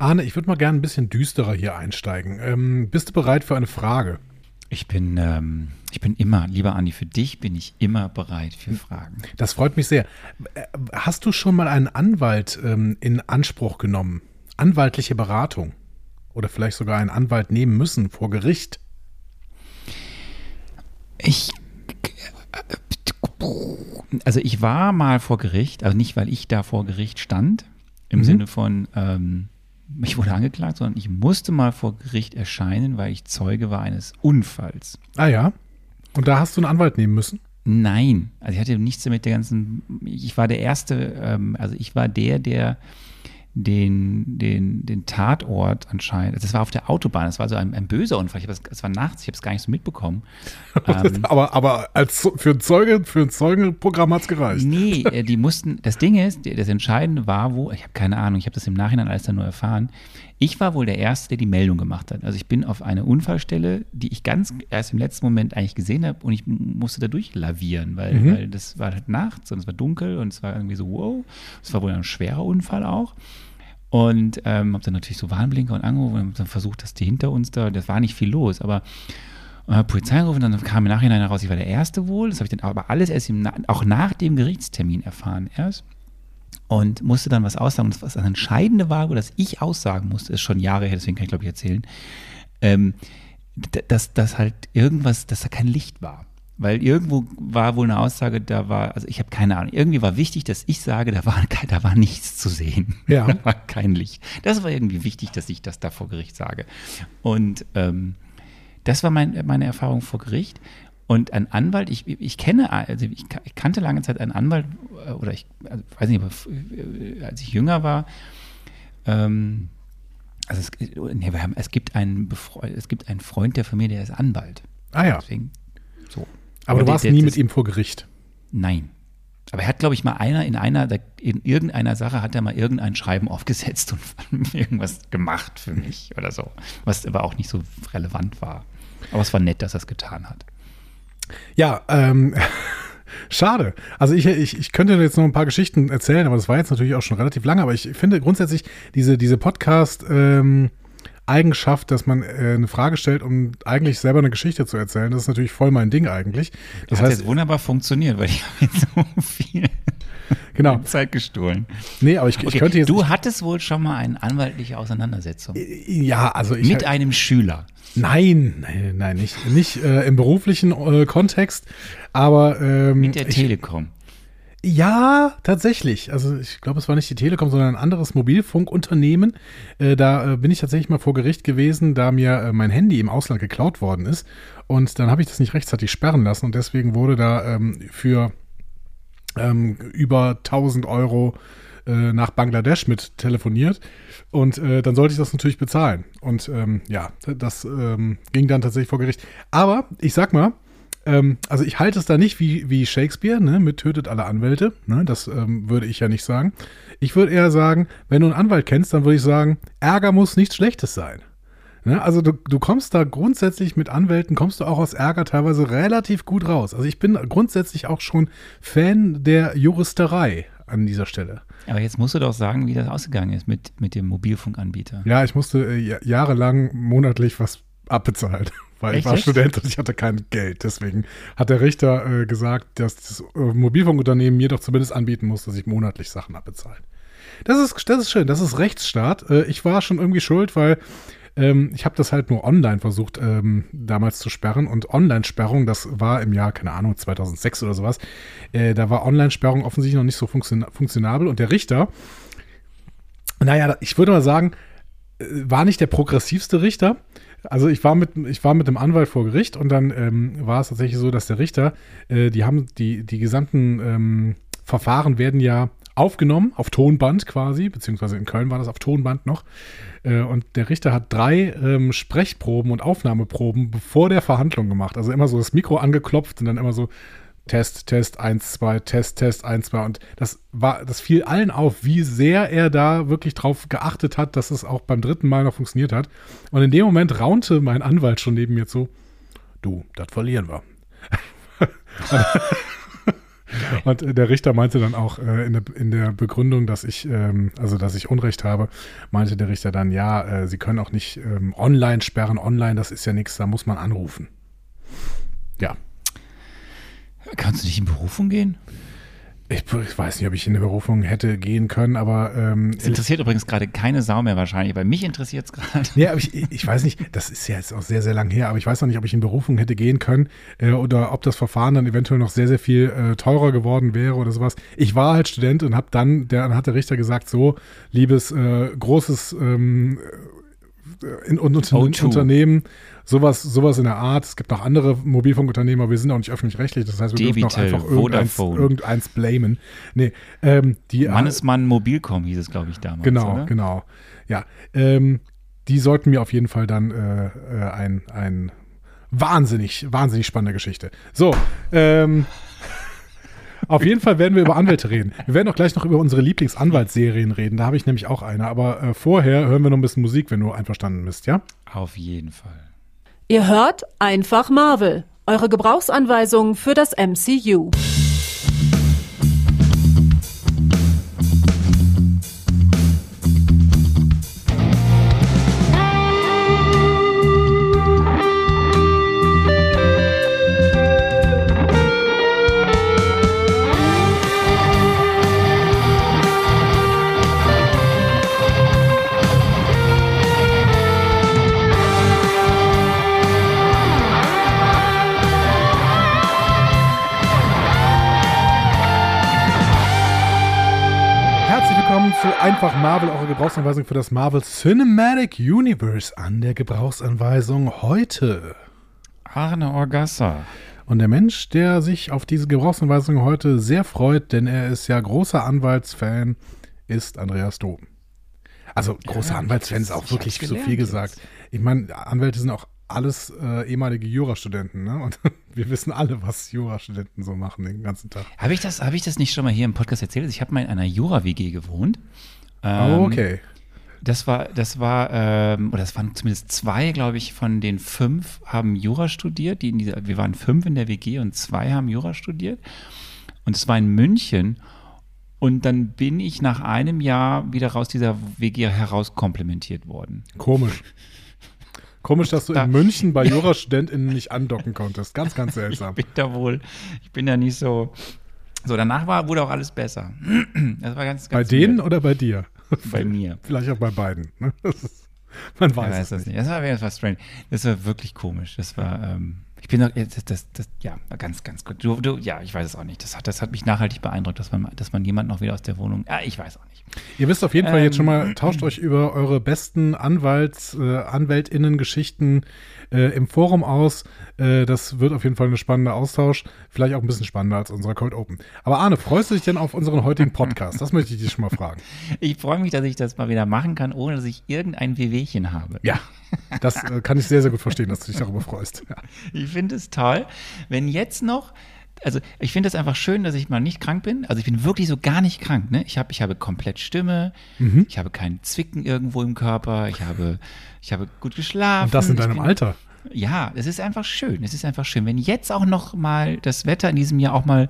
Arne, ich würde mal gerne ein bisschen düsterer hier einsteigen. Ähm, bist du bereit für eine Frage? Ich bin, ähm, ich bin immer, lieber Andi, für dich bin ich immer bereit für Fragen. Das freut mich sehr. Äh, hast du schon mal einen Anwalt ähm, in Anspruch genommen? Anwaltliche Beratung? Oder vielleicht sogar einen Anwalt nehmen müssen vor Gericht? Ich, also ich war mal vor Gericht, also nicht, weil ich da vor Gericht stand, im mhm. Sinne von, ähm, ich wurde angeklagt, sondern ich musste mal vor Gericht erscheinen, weil ich Zeuge war eines Unfalls. Ah ja. Und da hast du einen Anwalt nehmen müssen? Nein, also ich hatte nichts damit der ganzen. Ich war der erste, ähm, also ich war der, der den, den, den Tatort anscheinend. Das war auf der Autobahn, das war so ein, ein böser Unfall. Es war nachts, ich habe es gar nicht so mitbekommen. ähm, aber aber als, für ein Zeuge, für ein Zeugenprogramm hat es gereicht. Nee, äh, die mussten, das Ding ist, das Entscheidende war, wo, ich habe keine Ahnung, ich habe das im Nachhinein alles dann nur erfahren. Ich war wohl der Erste, der die Meldung gemacht hat. Also ich bin auf eine Unfallstelle, die ich ganz erst im letzten Moment eigentlich gesehen habe und ich musste da durchlavieren, weil, mhm. weil das war halt nachts und es war dunkel und es war irgendwie so, wow, es war wohl ein schwerer Unfall auch. Und ähm, habe dann natürlich so Warnblinker und angerufen und dann versucht, dass die hinter uns da, das war nicht viel los, aber äh, Polizei gerufen, dann kam im Nachhinein heraus, ich war der Erste wohl. Das habe ich dann aber alles erst im, auch nach dem Gerichtstermin erfahren erst. Und musste dann was aussagen. Und das, was das Entscheidende war, dass ich aussagen musste, ist schon Jahre her, deswegen kann ich glaube ich erzählen, ähm, dass, dass halt irgendwas, dass da kein Licht war. Weil irgendwo war wohl eine Aussage, da war, also ich habe keine Ahnung, irgendwie war wichtig, dass ich sage, da war, da war nichts zu sehen. Ja. Da war kein Licht. Das war irgendwie wichtig, dass ich das da vor Gericht sage. Und ähm, das war mein, meine Erfahrung vor Gericht. Und ein Anwalt, ich, ich kenne, also ich, kannte lange Zeit einen Anwalt, äh, oder ich also weiß nicht, aber äh, als ich jünger war, ähm, also es, nee, haben, es, gibt einen es gibt einen Freund der Familie, der ist Anwalt. Ah ja. Deswegen, so. Aber, du warst der, nie mit ihm vor Gericht? Nein. Aber er hat, glaube ich, mal einer in einer, in irgendeiner Sache hat er mal irgendein Schreiben aufgesetzt und irgendwas gemacht für mich oder so. Was aber auch nicht so relevant war. Aber es war nett, dass er es getan hat. Ja, ähm, schade. Also ich, ich, ich könnte jetzt noch ein paar Geschichten erzählen, aber das war jetzt natürlich auch schon relativ lange. Aber ich finde grundsätzlich diese, diese Podcast, ähm, Eigenschaft, dass man äh, eine Frage stellt, um eigentlich selber eine Geschichte zu erzählen. Das ist natürlich voll mein Ding eigentlich. Das, das hat heißt, jetzt wunderbar funktioniert, weil ich habe jetzt so viel genau. Zeit gestohlen. Nee, aber ich, okay, ich könnte jetzt. Du hattest wohl schon mal eine anwaltliche Auseinandersetzung. Äh, ja, also ich. Mit einem Schüler. Nein, nein, nein, nicht, nicht äh, im beruflichen äh, Kontext, aber. Ähm, Mit der Telekom. Ja, tatsächlich. Also ich glaube, es war nicht die Telekom, sondern ein anderes Mobilfunkunternehmen. Äh, da äh, bin ich tatsächlich mal vor Gericht gewesen, da mir äh, mein Handy im Ausland geklaut worden ist. Und dann habe ich das nicht rechtzeitig sperren lassen und deswegen wurde da ähm, für ähm, über 1000 Euro äh, nach Bangladesch mit telefoniert. Und äh, dann sollte ich das natürlich bezahlen. Und ähm, ja, das ähm, ging dann tatsächlich vor Gericht. Aber ich sag mal, ähm, also ich halte es da nicht wie, wie Shakespeare, ne, mit tötet alle Anwälte. Ne, das ähm, würde ich ja nicht sagen. Ich würde eher sagen, wenn du einen Anwalt kennst, dann würde ich sagen, Ärger muss nichts Schlechtes sein. Ne, also du, du kommst da grundsätzlich mit Anwälten, kommst du auch aus Ärger teilweise relativ gut raus. Also ich bin grundsätzlich auch schon Fan der Juristerei an dieser Stelle. Aber jetzt musst du doch sagen, wie das ausgegangen ist mit, mit dem Mobilfunkanbieter. Ja, ich musste äh, jahrelang monatlich was abbezahlt weil Echt? ich war Student und ich hatte kein Geld. Deswegen hat der Richter äh, gesagt, dass das äh, Mobilfunkunternehmen mir doch zumindest anbieten muss, dass ich monatlich Sachen abbezahle. Das ist, das ist schön, das ist Rechtsstaat. Äh, ich war schon irgendwie schuld, weil ähm, ich habe das halt nur online versucht ähm, damals zu sperren. Und Online-Sperrung, das war im Jahr, keine Ahnung, 2006 oder sowas, äh, da war Online-Sperrung offensichtlich noch nicht so funktion funktionabel. Und der Richter, naja, ich würde mal sagen, äh, war nicht der progressivste Richter, also ich war mit, ich war mit dem Anwalt vor Gericht und dann ähm, war es tatsächlich so, dass der Richter, äh, die haben die, die gesamten ähm, Verfahren werden ja aufgenommen, auf Tonband quasi, beziehungsweise in Köln war das auf Tonband noch. Äh, und der Richter hat drei ähm, Sprechproben und Aufnahmeproben bevor der Verhandlung gemacht. Also immer so das Mikro angeklopft und dann immer so, Test, Test, 1, 2, Test, Test, 1, 2. Und das war, das fiel allen auf, wie sehr er da wirklich drauf geachtet hat, dass es auch beim dritten Mal noch funktioniert hat. Und in dem Moment raunte mein Anwalt schon neben mir zu, du, das verlieren wir. Und äh, der Richter meinte dann auch äh, in, der, in der Begründung, dass ich, ähm, also dass ich Unrecht habe, meinte der Richter dann, ja, äh, sie können auch nicht ähm, online sperren. Online, das ist ja nichts, da muss man anrufen. Ja. Kannst du nicht in Berufung gehen? Ich, ich, weiß nicht, ob ich in eine Berufung hätte gehen können, aber. Ähm, es interessiert übrigens gerade keine Sau mehr wahrscheinlich, weil mich interessiert es gerade. Ja, aber ich, ich weiß nicht, das ist ja jetzt auch sehr, sehr lang her, aber ich weiß noch nicht, ob ich in Berufung hätte gehen können äh, oder ob das Verfahren dann eventuell noch sehr, sehr viel äh, teurer geworden wäre oder sowas. Ich war halt Student und habe dann, der, dann hat der Richter gesagt, so, liebes äh, großes ähm, in, in, in, Unternehmen, sowas, sowas in der Art. Es gibt noch andere Mobilfunkunternehmen, aber wir sind auch nicht öffentlich-rechtlich. Das heißt, wir Debitel, dürfen auch einfach irgendeins, irgendeins blamen. Nee, ähm, die, Mannesmann Mobilcom hieß es, glaube ich, damals. Genau, oder? genau. Ja, ähm, die sollten mir auf jeden Fall dann äh, äh, ein, ein wahnsinnig, wahnsinnig spannende Geschichte. So, ähm, auf jeden Fall werden wir über Anwälte reden. Wir werden auch gleich noch über unsere Lieblingsanwaltsserien reden. Da habe ich nämlich auch eine. Aber äh, vorher hören wir noch ein bisschen Musik, wenn du einverstanden bist, ja? Auf jeden Fall. Ihr hört einfach Marvel. Eure Gebrauchsanweisung für das MCU. Einfach Marvel, eure Gebrauchsanweisung für das Marvel Cinematic Universe an der Gebrauchsanweisung heute. Arne Orgassa. Und der Mensch, der sich auf diese Gebrauchsanweisung heute sehr freut, denn er ist ja großer Anwaltsfan, ist Andreas Doben. Also großer ja, Anwaltsfan ist auch wirklich zu viel gesagt. Jetzt. Ich meine, Anwälte sind auch alles äh, ehemalige Jurastudenten, ne? Und wir wissen alle, was Jurastudenten so machen den ganzen Tag. Habe ich, das, hab ich das nicht schon mal hier im Podcast erzählt? Ich habe mal in einer Jura-WG gewohnt. Ähm, oh, okay. Das war, das war, ähm, oder das waren zumindest zwei, glaube ich, von den fünf haben Jura studiert. Die in dieser, wir waren fünf in der WG und zwei haben Jura studiert. Und es war in München. Und dann bin ich nach einem Jahr wieder raus dieser WG heraus komplementiert worden. Komisch. Komisch, dass du in München bei JurastudentInnen nicht andocken konntest. Ganz, ganz seltsam. ich bin da wohl, ich bin da nicht so. So, danach war, wurde auch alles besser. Das war ganz, ganz Bei denen weird. oder bei dir? Bei mir. Vielleicht auch bei beiden. Ne? Ist, man weiß, weiß es nicht. Das war, das war strange. Das war wirklich komisch. Das war, ähm, ich bin doch, das, das, das, ja, ganz, ganz gut. Du, du, ja, ich weiß es auch nicht. Das hat, das hat mich nachhaltig beeindruckt, dass man, dass man jemanden noch wieder aus der Wohnung, ja, ich weiß auch nicht. Ihr wisst auf jeden ähm, Fall jetzt schon mal, ähm, tauscht euch über eure besten Anwalts, äh, AnwältInnen-Geschichten äh, im Forum aus. Äh, das wird auf jeden Fall ein spannender Austausch. Vielleicht auch ein bisschen spannender als unser Cold Open. Aber Arne, freust du dich denn auf unseren heutigen Podcast? Das möchte ich dich schon mal fragen. Ich freue mich, dass ich das mal wieder machen kann, ohne dass ich irgendein Wehwehchen habe. Ja, das äh, kann ich sehr, sehr gut verstehen, dass du dich darüber freust. Ja. Ich finde es toll, wenn jetzt noch also ich finde es einfach schön, dass ich mal nicht krank bin. Also ich bin wirklich so gar nicht krank. Ne? Ich, hab, ich habe komplett Stimme, mhm. ich habe keinen Zwicken irgendwo im Körper, ich habe, ich habe gut geschlafen. Und das in deinem bin, Alter. Ja, es ist einfach schön. Es ist einfach schön. Wenn jetzt auch noch mal das Wetter in diesem Jahr auch mal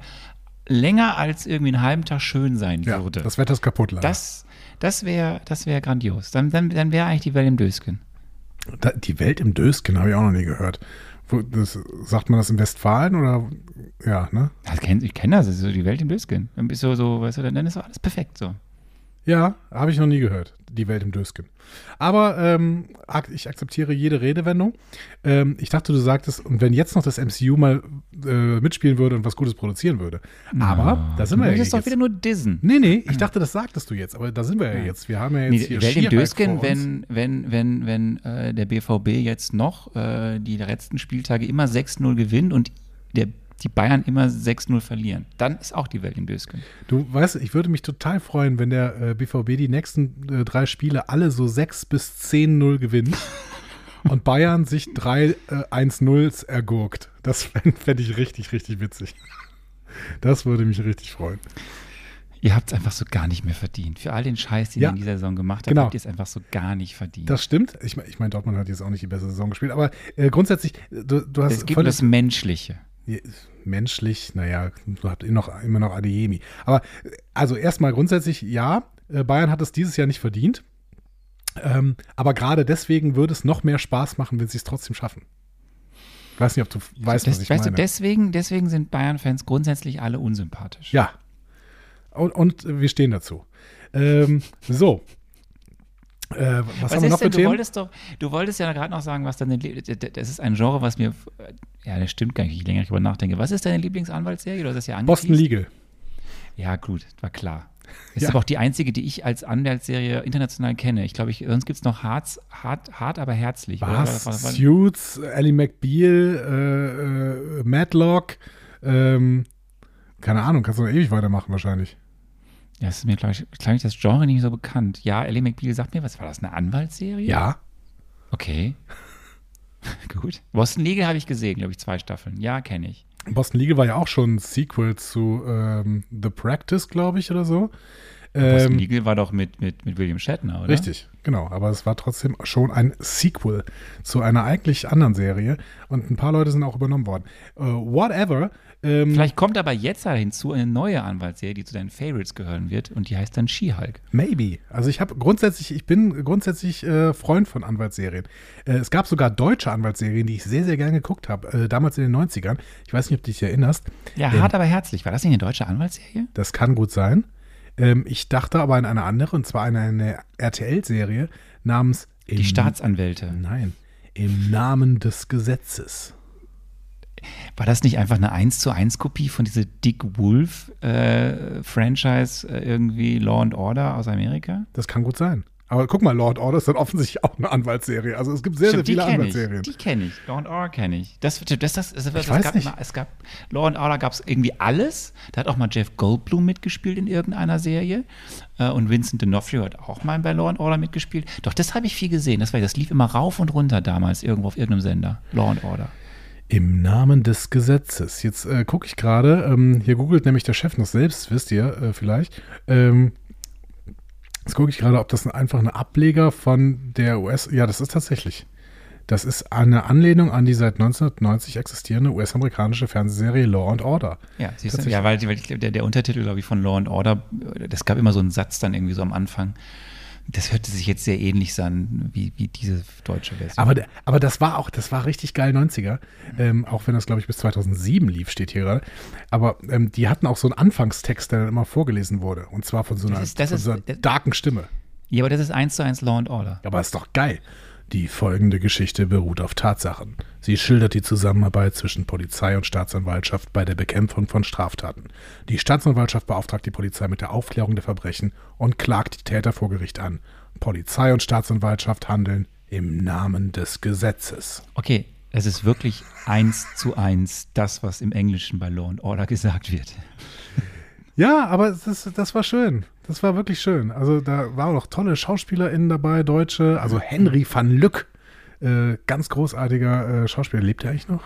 länger als irgendwie einen halben Tag schön sein ja, würde. Das Wetter ist kaputt, leider. Das, das wäre das wär grandios. Dann, dann, dann wäre eigentlich die Welt im Dösken. Die Welt im Dösken habe ich auch noch nie gehört. Das, sagt man das in Westfalen oder ja, ne? Ich kenne das, ist so die Welt im Dösken. Dann bist du so, weißt du, dann ist alles perfekt so. Ja, habe ich noch nie gehört, die Welt im Dösken. Aber ähm, ich akzeptiere jede Redewendung. Ähm, ich dachte, du sagtest, und wenn jetzt noch das MCU mal äh, mitspielen würde und was Gutes produzieren würde. Aber no, da sind wir ja jetzt. doch wieder nur Dissen. Nee, nee, ich dachte, das sagtest du jetzt, aber da sind wir ja, jetzt. Wir haben ja jetzt nee, hier Welt im Dösken, wenn, wenn, wenn, wenn äh, der BVB jetzt noch äh, die letzten Spieltage immer 6-0 gewinnt und der die Bayern immer 6-0 verlieren. Dann ist auch die Welt im Dösken. Du weißt, ich würde mich total freuen, wenn der äh, BVB die nächsten äh, drei Spiele alle so 6 bis 10-0 gewinnt und Bayern sich drei äh, 1-0s ergurkt. Das fände fänd ich richtig, richtig witzig. Das würde mich richtig freuen. Ihr habt es einfach so gar nicht mehr verdient. Für all den Scheiß, den ja, ihr in dieser Saison gemacht habt, genau. habt ihr es einfach so gar nicht verdient. Das stimmt. Ich, ich meine, Dortmund hat jetzt auch nicht die beste Saison gespielt, aber äh, grundsätzlich, du, du hast. Es geht um das Menschliche. Menschlich, naja, du habt noch, immer noch Adeyemi. Aber also erstmal grundsätzlich, ja, äh, Bayern hat es dieses Jahr nicht verdient. Ähm, aber gerade deswegen würde es noch mehr Spaß machen, wenn sie es trotzdem schaffen. Ich weiß nicht, ob du weißt, das, was ich weißt meine. Du, deswegen, deswegen sind Bayern-Fans grundsätzlich alle unsympathisch. Ja. Und, und wir stehen dazu. Ähm, so. Äh, was, was haben wir noch denn, für du Themen? Wolltest doch, du wolltest ja gerade noch sagen, was deine Das ist ein Genre, was mir. Ja, das stimmt gar nicht, je länger ich darüber nachdenke. Was ist deine Lieblingsanwaltsserie? Du hast das ja Boston Legal. Ja, gut, war klar. Ist Ja. aber auch die einzige, die ich als Anwaltsserie international kenne. Ich glaube, ich, sonst gibt es noch hart, hart, hart, aber herzlich. oder? Was? Was- Suits, Ellie McBeal, äh, äh, Matlock, ähm, keine Ahnung, kannst du noch ewig weitermachen wahrscheinlich. Ja, das ist mir, glaube ich, glaub ich, das Genre nicht so bekannt. Ja, Ellie McBeal sagt mir, was war das, eine Anwaltsserie? Ja. Okay. Gut. Boston Legal habe ich gesehen, glaube ich, zwei Staffeln. Ja, kenne ich. Boston Legal war ja auch schon ein Sequel zu ähm, The Practice, glaube ich, oder so. Ähm, Legal war doch mit, mit, mit William Shatner, oder? Richtig, genau. Aber es war trotzdem schon ein Sequel zu einer eigentlich anderen Serie und ein paar Leute sind auch übernommen worden. Äh, whatever. Ähm, Vielleicht kommt aber jetzt hinzu eine neue Anwaltsserie, die zu deinen Favorites gehören wird und die heißt dann She-Hulk. Maybe. Also ich habe grundsätzlich, ich bin grundsätzlich äh, Freund von Anwaltsserien. Äh, es gab sogar deutsche Anwaltsserien, die ich sehr, sehr gerne geguckt habe, äh, damals in den 90ern. Ich weiß nicht, ob du dich erinnerst. Ja, Ähm, hart aber herzlich. War das nicht eine deutsche Anwaltsserie? Das kann gut sein. Ähm, ich dachte aber an eine andere, und zwar an eine RTL-Serie namens Die Im- Staatsanwälte. Nein. Im Namen des Gesetzes. War das nicht einfach eine 1 zu 1 Kopie von dieser Dick Wolf äh, Franchise äh, irgendwie Law and Order aus Amerika? Das kann gut sein. Aber guck mal, Lord Order ist dann offensichtlich auch eine Anwaltsserie. Also es gibt sehr, Stimmt, sehr viele Anwaltsserien. ich. Die kenne ich. Law and Order kenne ich. Das, das, das, das, das, Ich es weiß gab nicht. Immer, es gab Law and Order gab es irgendwie alles. Da hat auch mal Jeff Goldblum mitgespielt in irgendeiner Serie. Äh, und Vincent D'Onofrio hat auch mal bei Law and Order mitgespielt. Doch das habe ich viel gesehen. Das, war, das lief immer rauf und runter damals irgendwo auf irgendeinem Sender. Law and Order. Im Namen des Gesetzes. Jetzt äh, gucke ich gerade, ähm, hier googelt nämlich der Chef noch selbst, wisst ihr äh, vielleicht. Ähm, jetzt gucke ich gerade, ob das einfach ein Ableger von der US. Ja, das ist tatsächlich. Das ist eine Anlehnung an die seit 1990 existierende US-amerikanische Fernsehserie Law and Order. Ja, siehst du? Ja, weil, weil der, der Untertitel, glaube ich, von Law and Order, das gab immer so einen Satz dann irgendwie so am Anfang. Das hörte sich jetzt sehr ähnlich an wie, wie diese deutsche Version. Aber, aber das war auch, das war richtig geil 90er. Ähm, auch wenn das, glaube ich, bis 2007 lief, steht hier gerade. Aber ähm, die hatten auch so einen Anfangstext, der dann immer vorgelesen wurde. Und zwar von so einer, Das ist- das von ist- so einer das- darken Stimme. ja, aber das ist eins zu eins Law and Order. Aber ist doch geil. Die folgende Geschichte beruht auf Tatsachen. Sie schildert die Zusammenarbeit zwischen Polizei und Staatsanwaltschaft bei der Bekämpfung von Straftaten. Die Staatsanwaltschaft beauftragt die Polizei mit der Aufklärung der Verbrechen und klagt die Täter vor Gericht an. Polizei und Staatsanwaltschaft handeln im Namen des Gesetzes. Okay, es ist wirklich eins zu eins das, was im Englischen bei Law and Order gesagt wird. Ja, aber das, das war schön. Das war wirklich schön. Also da waren auch noch tolle SchauspielerInnen dabei, Deutsche. Also Henry van Lück, äh, ganz großartiger äh, Schauspieler. Lebt der eigentlich noch?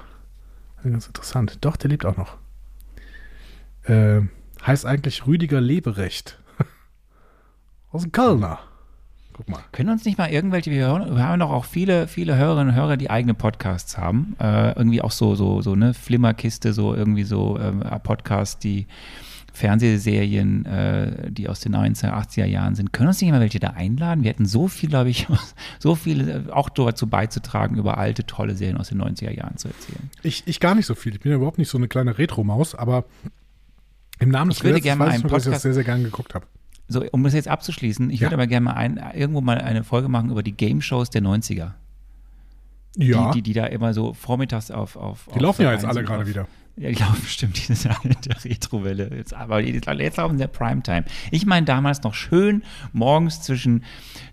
Ganz interessant. Doch, der lebt auch noch. Äh, heißt eigentlich Rüdiger Leberecht. Aus dem Kölner. Guck mal. Können uns nicht mal irgendwelche, wir, hören, wir haben doch auch viele, viele Hörerinnen und Hörer, die eigene Podcasts haben. Äh, irgendwie auch so, so, so eine Flimmerkiste, so irgendwie so ähm, Podcasts, die Fernsehserien, äh, die aus den 1980er Jahren sind. Können uns nicht mal welche da einladen? Wir hätten so viel, glaube ich, so viel äh, auch dazu beizutragen, über alte, tolle Serien aus den 90er Jahren zu erzählen. Ich, ich gar nicht so viel. Ich bin ja überhaupt nicht so eine kleine Retro-Maus, aber im Namen des Ich würde gerne mal einen dass ich das Podcast- sehr, sehr gerne geguckt habe. So, um das jetzt abzuschließen, ich Ja. würde aber gerne mal ein, irgendwo mal eine Folge machen über die Game-Shows der 90er. Ja, Die, die, die da immer so vormittags auf. auf die laufen ja jetzt Sat.1 alle gerade auf- wieder. Ja, die laufen bestimmt dieses Jahr in der Retrowelle. Jetzt, aber jetzt, jetzt laufen sie der Primetime. Ich meine damals noch schön morgens zwischen,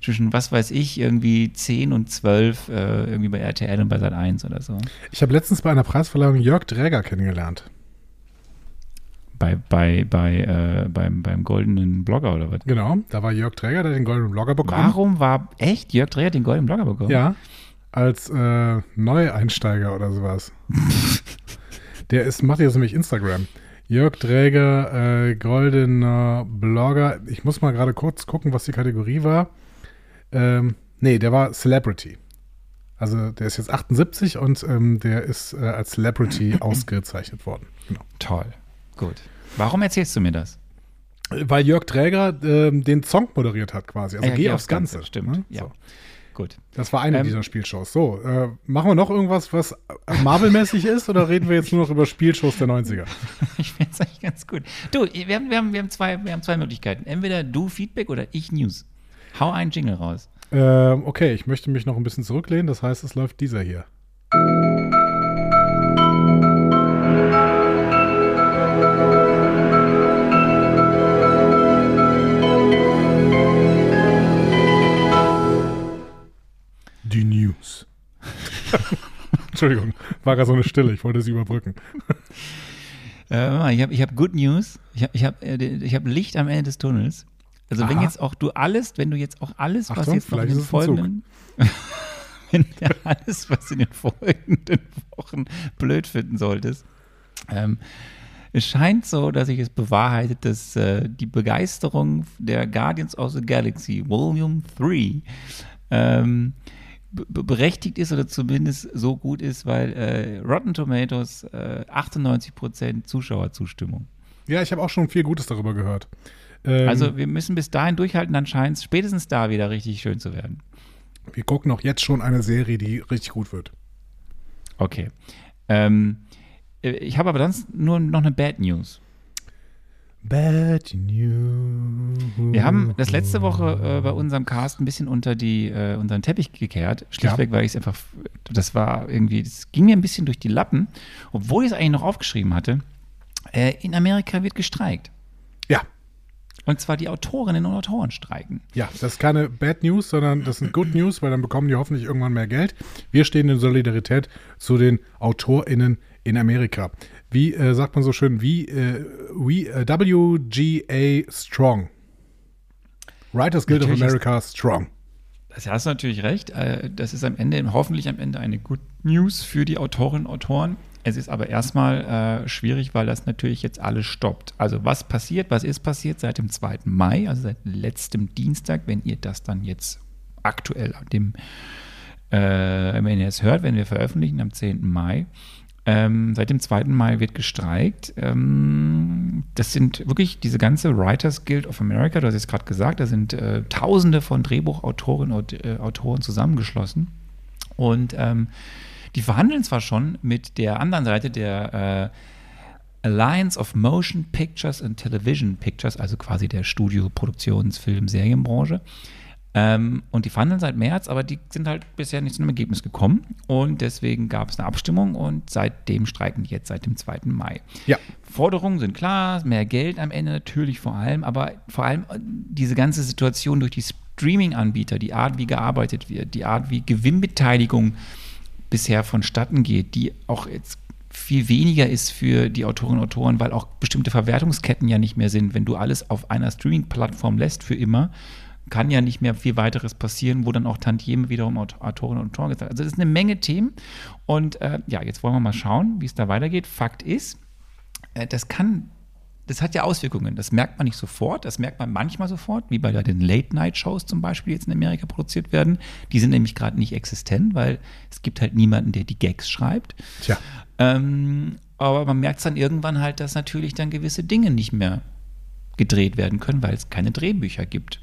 zwischen, was weiß ich, irgendwie 10 und 12, äh, irgendwie bei RTL und bei Sat 1 oder so. Ich habe letztens bei einer Preisverleihung Jörg Dräger kennengelernt. Bei, bei, bei, äh, beim, beim goldenen Blogger oder was? Genau, da war Jörg Träger, der den Goldenen Blogger bekommen. Warum war echt Jörg Dreher den goldenen Blogger bekommen? Ja, als äh, Neueinsteiger oder sowas. der ist, macht jetzt nämlich Instagram. Jörg Träger, äh, goldener Blogger. Ich muss mal gerade kurz gucken, was die Kategorie war. Ähm, nee, der war Celebrity. Also der ist jetzt 78 und ähm, der ist äh, als Celebrity ausgezeichnet worden. Genau. Toll. Gut. Warum erzählst du mir das? Weil Jörg Träger äh, den Song moderiert hat quasi. Also ja, geh, geh aufs Ganze. Ganze. Stimmt. Ne? Ja. So. Gut. Das war eine ähm, dieser Spielshows. So, äh, machen wir noch irgendwas, was Marvel-mäßig ist oder reden wir jetzt nur noch über Spielshows der 90er? ich finde es eigentlich ganz gut. Du, wir haben, wir, haben, wir, haben zwei, wir haben zwei Möglichkeiten. Entweder du Feedback oder ich News. Hau einen Jingle raus. Ähm, okay, ich möchte mich noch ein bisschen zurücklehnen. Das heißt, es läuft dieser hier. Entschuldigung, war gerade so eine Stille, ich wollte sie überbrücken. Äh, ich habe ich hab Good News. Ich habe ich hab, äh, ich hab Licht am Ende des Tunnels. Also, Aha. wenn jetzt auch du alles, wenn du jetzt auch alles, was Achtung, jetzt noch in den folgenden. wenn du alles, was in den folgenden Wochen blöd finden solltest. Ähm, es scheint so, dass sich es bewahrheitet, dass äh, die Begeisterung der Guardians of the Galaxy Volume 3 ähm, berechtigt ist oder zumindest so gut ist, weil äh, Rotten Tomatoes äh, 98% Zuschauerzustimmung. Ja, ich habe auch schon viel Gutes darüber gehört. Ähm, also wir müssen bis dahin durchhalten, dann scheint es spätestens da wieder richtig schön zu werden. Wir gucken auch jetzt schon eine Serie, die richtig gut wird. Okay. Ähm, äh, ich habe aber dann nur noch eine Bad News. Bad News. Wir haben das letzte Woche äh, bei unserem Cast ein bisschen unter die, äh, unter den Teppich gekehrt. Schlichtweg, ja. weil ich es einfach, das war irgendwie, das ging mir ein bisschen durch die Lappen, obwohl ich es eigentlich noch aufgeschrieben hatte. Äh, in Amerika wird gestreikt. Ja. Und zwar die Autorinnen und Autoren streiken. Ja, das ist keine Bad News, sondern das sind Good News, weil dann bekommen die hoffentlich irgendwann mehr Geld. Wir stehen in Solidarität zu den AutorInnen in Amerika. Wie äh, sagt man so schön, wie äh, we, äh, WGA Strong. Writers Guild natürlich of America ist, Strong. Das hast du natürlich recht. Äh, das ist am Ende, hoffentlich am Ende eine Good News für die Autorinnen und Autoren. Es ist aber erstmal äh, schwierig, weil das natürlich jetzt alles stoppt. Also was passiert, was ist passiert seit dem 2. Mai, also seit letztem Dienstag, wenn ihr das dann jetzt aktuell dem, äh, wenn ihr es hört, wenn wir veröffentlichen am 10. Mai, ähm, seit dem 2. Mai wird gestreikt. Ähm, das sind wirklich diese ganze Writers Guild of America, du hast es gerade gesagt, da sind äh, Tausende von Drehbuchautorinnen und äh, Autoren zusammengeschlossen. Und ähm, die verhandeln zwar schon mit der anderen Seite der äh, Alliance of Motion Pictures and Television Pictures, also quasi der Studio-, Produktions-, Film-, Serienbranche. Ähm, und die verhandeln seit März, aber die sind halt bisher nicht zu einem Ergebnis gekommen. Und deswegen gab es eine Abstimmung und seitdem streiken die jetzt seit dem 2. Mai. Ja. Forderungen sind klar, mehr Geld am Ende natürlich vor allem, aber vor allem äh, diese ganze Situation durch die Streaming-Anbieter, die Art, wie gearbeitet wird, die Art, wie Gewinnbeteiligung bisher vonstatten geht, die auch jetzt viel weniger ist für die Autorinnen und Autoren, weil auch bestimmte Verwertungsketten ja nicht mehr sind. Wenn du alles auf einer Streaming-Plattform lässt für immer, kann ja nicht mehr viel weiteres passieren, wo dann auch Tantieme wiederum Autorinnen und Autoren gesagt Also das ist eine Menge Themen. Und äh, ja, jetzt wollen wir mal schauen, wie es da weitergeht. Fakt ist, äh, das kann das hat ja Auswirkungen. Das merkt man nicht sofort, das merkt man manchmal sofort, wie bei den Late-Night-Shows zum Beispiel jetzt in Amerika produziert werden. Die sind nämlich gerade nicht existent, weil es gibt halt niemanden, der die Gags schreibt. Tja. Ähm, aber man merkt dann irgendwann halt, dass natürlich dann gewisse Dinge nicht mehr gedreht werden können, weil es keine Drehbücher gibt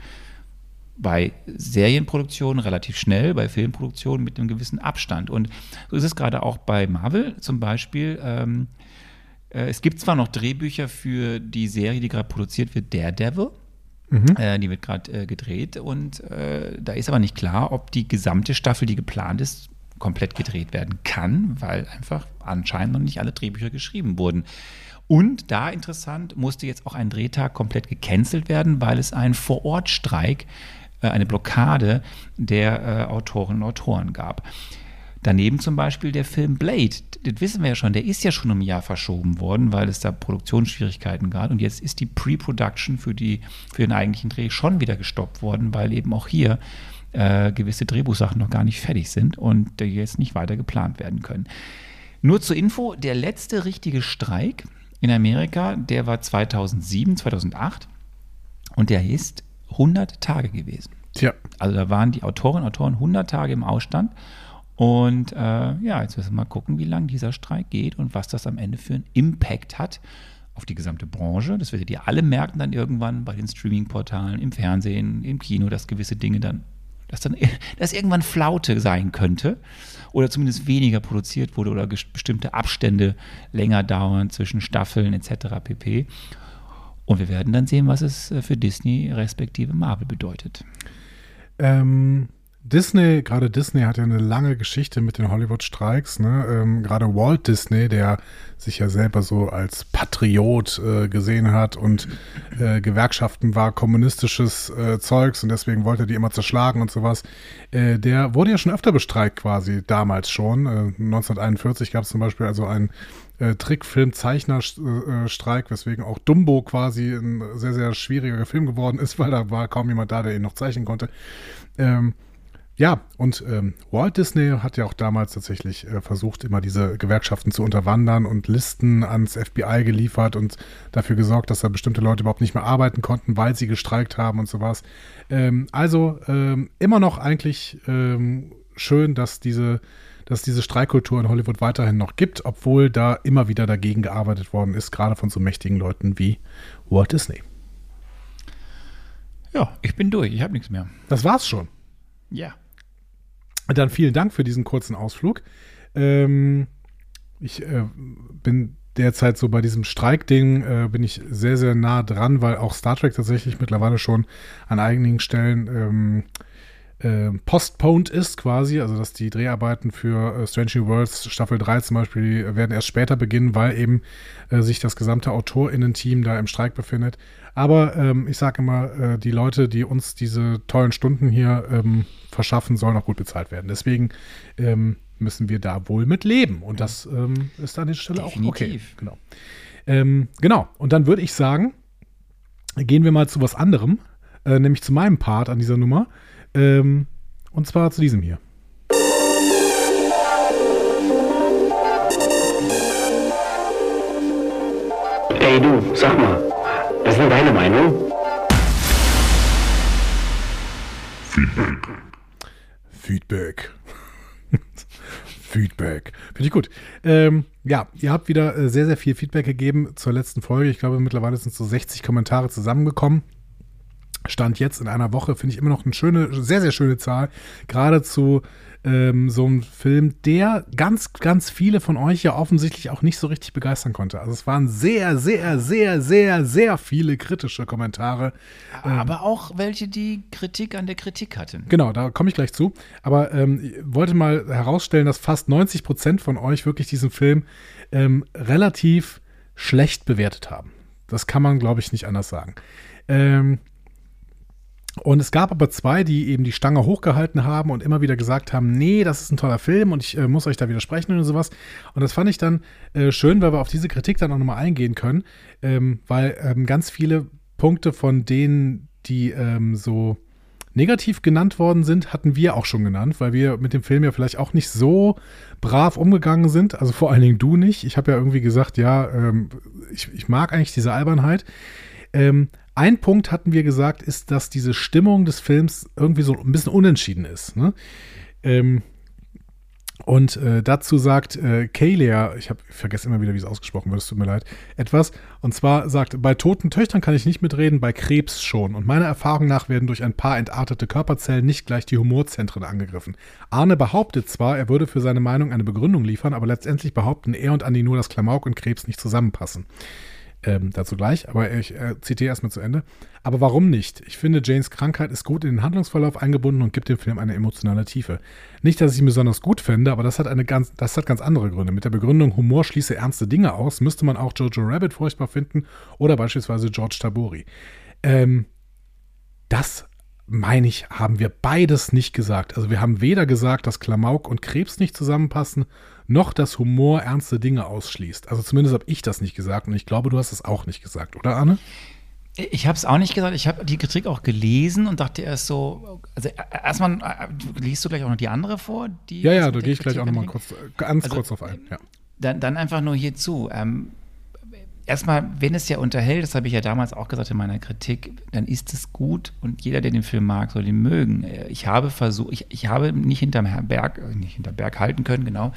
bei Serienproduktionen relativ schnell, bei Filmproduktionen mit einem gewissen Abstand. Und so ist es gerade auch bei Marvel zum Beispiel. Ähm, äh, es gibt zwar noch Drehbücher für die Serie, die gerade produziert wird, Daredevil. Mhm. Äh, die wird gerade äh, gedreht und äh, da ist aber nicht klar, ob die gesamte Staffel, die geplant ist, komplett gedreht werden kann, weil einfach anscheinend noch nicht alle Drehbücher geschrieben wurden. Und da interessant, musste jetzt auch ein Drehtag komplett gecancelt werden, weil es einen Vorortstreik eine Blockade der äh, Autorinnen und Autoren gab. Daneben zum Beispiel der Film Blade, das wissen wir ja schon, der ist ja schon um ein Jahr verschoben worden, weil es da Produktionsschwierigkeiten gab. Und jetzt ist die Pre-Production für, für den eigentlichen Dreh schon wieder gestoppt worden, weil eben auch hier äh, gewisse Drehbuchsachen noch gar nicht fertig sind und jetzt nicht weiter geplant werden können. Nur zur Info, der letzte richtige Streik in Amerika, der war 2007, 2008 und der ist 100 Tage gewesen. Tja. Also da waren die Autorinnen und Autoren 100 Tage im Ausstand Und äh, ja, jetzt müssen wir mal gucken, wie lange dieser Streik geht und was das am Ende für einen Impact hat auf die gesamte Branche. Das werdet ihr alle merken dann irgendwann bei den Streaming-Portalen, im Fernsehen, im Kino, dass gewisse Dinge dann, dass dann dass irgendwann Flaute sein könnte oder zumindest weniger produziert wurde oder bestimmte Abstände länger dauern zwischen Staffeln etc. pp. Und wir werden dann sehen, was es äh, für Disney respektive Marvel bedeutet. Ähm, Disney, gerade Disney hat ja eine lange Geschichte mit den Hollywood-Streiks. Ne? Ähm, gerade Walt Disney, der sich ja selber so als Patriot äh, gesehen hat und äh, Gewerkschaften war kommunistisches äh, Zeugs und deswegen wollte er die immer zerschlagen und sowas. Äh, der wurde ja schon öfter bestreikt quasi, damals schon. 1941 gab es zum Beispiel also einen äh, Trickfilm-Zeichnerstreik, weswegen auch Dumbo quasi ein sehr, sehr schwieriger Film geworden ist, weil da war kaum jemand da, der ihn noch zeichnen konnte. Ähm, ja, und ähm, Walt Disney hat ja auch damals tatsächlich äh, versucht, immer diese Gewerkschaften zu unterwandern und Listen ans FBI geliefert und dafür gesorgt, dass da bestimmte Leute überhaupt nicht mehr arbeiten konnten, weil sie gestreikt haben und sowas. Ähm, also ähm, immer noch eigentlich ähm, schön, dass diese, dass diese Streikkultur in Hollywood weiterhin noch gibt, obwohl da immer wieder dagegen gearbeitet worden ist, gerade von so mächtigen Leuten wie Walt Disney. Ja, ich bin durch, ich habe nichts mehr. Das war's schon. Ja. Dann vielen Dank für diesen kurzen Ausflug. Ähm, ich äh, bin derzeit so bei diesem Streikding äh, bin ich sehr, sehr nah dran, weil auch Star Trek tatsächlich mittlerweile schon an einigen Stellen ähm, äh, postponed ist quasi, also dass die Dreharbeiten für äh, Strange New Worlds Staffel 3 zum Beispiel werden erst später beginnen, weil eben äh, sich das gesamte AutorInnen-Team da im Streik befindet. Aber ähm, ich sage immer, äh, die Leute, die uns diese tollen Stunden hier ähm, verschaffen, sollen auch gut bezahlt werden. Deswegen ähm, müssen wir da wohl mit leben. Und das ähm, ist an der Stelle Definitiv. auch okay. Genau. Ähm, genau. Und dann würde ich sagen, gehen wir mal zu was anderem, äh, nämlich zu meinem Part an dieser Nummer. Ähm, und zwar zu diesem hier. Hey du, sag mal, was ist denn deine Meinung? Feedback. Feedback. Feedback. Finde ich gut. Ähm, ja, ihr habt wieder äh, sehr, sehr viel Feedback gegeben zur letzten Folge. Ich glaube, mittlerweile sind so 60 Kommentare zusammengekommen. Stand jetzt in einer Woche, finde ich immer noch eine schöne, sehr, sehr schöne Zahl. Gerade zu ähm, so einem Film, der ganz, ganz viele von euch ja offensichtlich auch nicht so richtig begeistern konnte. Also es waren sehr, sehr, sehr, sehr, sehr viele kritische Kommentare. Aber ähm, auch welche, die Kritik an der Kritik hatten. Genau, da komme ich gleich zu. Aber ähm, wollte mal herausstellen, dass fast 90 Prozent von euch wirklich diesen Film ähm, relativ schlecht bewertet haben. Das kann man, glaube ich, nicht anders sagen. Ähm, und es gab aber zwei, die eben die Stange hochgehalten haben und immer wieder gesagt haben, nee, das ist ein toller Film und ich äh, muss euch da widersprechen und sowas. Und das fand ich dann äh, schön, weil wir auf diese Kritik dann auch nochmal eingehen können, ähm, weil ähm, ganz viele Punkte von denen, die ähm, so negativ genannt worden sind, hatten wir auch schon genannt, weil wir mit dem Film ja vielleicht auch nicht so brav umgegangen sind. Also vor allen Dingen du nicht. Ich habe ja irgendwie gesagt, ja, ähm, ich, ich mag eigentlich diese Albernheit. Ähm, ein Punkt hatten wir gesagt, ist, dass diese Stimmung des Films irgendwie so ein bisschen unentschieden ist. Ne? Ähm, und äh, dazu sagt äh, Kalia, ich habe vergesse immer wieder, wie es ausgesprochen wird, es tut mir leid, etwas. Und zwar sagt, bei toten Töchtern kann ich nicht mitreden, bei Krebs schon. Und meiner Erfahrung nach werden durch ein paar entartete Körperzellen nicht gleich die Humorzentren angegriffen. Arne behauptet zwar, er würde für seine Meinung eine Begründung liefern, aber letztendlich behaupten er und Andi nur, dass Klamauk und Krebs nicht zusammenpassen. Ähm, dazu gleich, aber ich äh, zitiere erstmal zu Ende. Aber warum nicht? Ich finde, Janes Krankheit ist gut in den Handlungsverlauf eingebunden und gibt dem Film eine emotionale Tiefe. Nicht, dass ich ihn besonders gut fände, aber das hat, eine ganz, das hat ganz andere Gründe. Mit der Begründung, Humor schließe ernste Dinge aus, müsste man auch Jojo Rabbit furchtbar finden oder beispielsweise George Tabori. Ähm, das meine ich, haben wir beides nicht gesagt. Also wir haben weder gesagt, dass Klamauk und Krebs nicht zusammenpassen, noch dass Humor ernste Dinge ausschließt. Also zumindest habe ich das nicht gesagt und ich glaube, du hast es auch nicht gesagt, oder Arne? Ich habe es auch nicht gesagt. Ich habe die Kritik auch gelesen und dachte erst so, also erstmal äh, liest du gleich auch noch die andere vor? Die ja, ja, da gehe ich gleich auch noch mal kurz, ganz also, kurz drauf ein. Ja. Dann, dann einfach nur hierzu. Ähm, erstmal, wenn es ja unterhält, das habe ich ja damals auch gesagt in meiner Kritik, dann ist es gut und jeder, der den Film mag, soll ihn mögen. Ich habe versucht, ich, ich habe nicht hinterm Berg, nicht hinter Berg halten können, genau,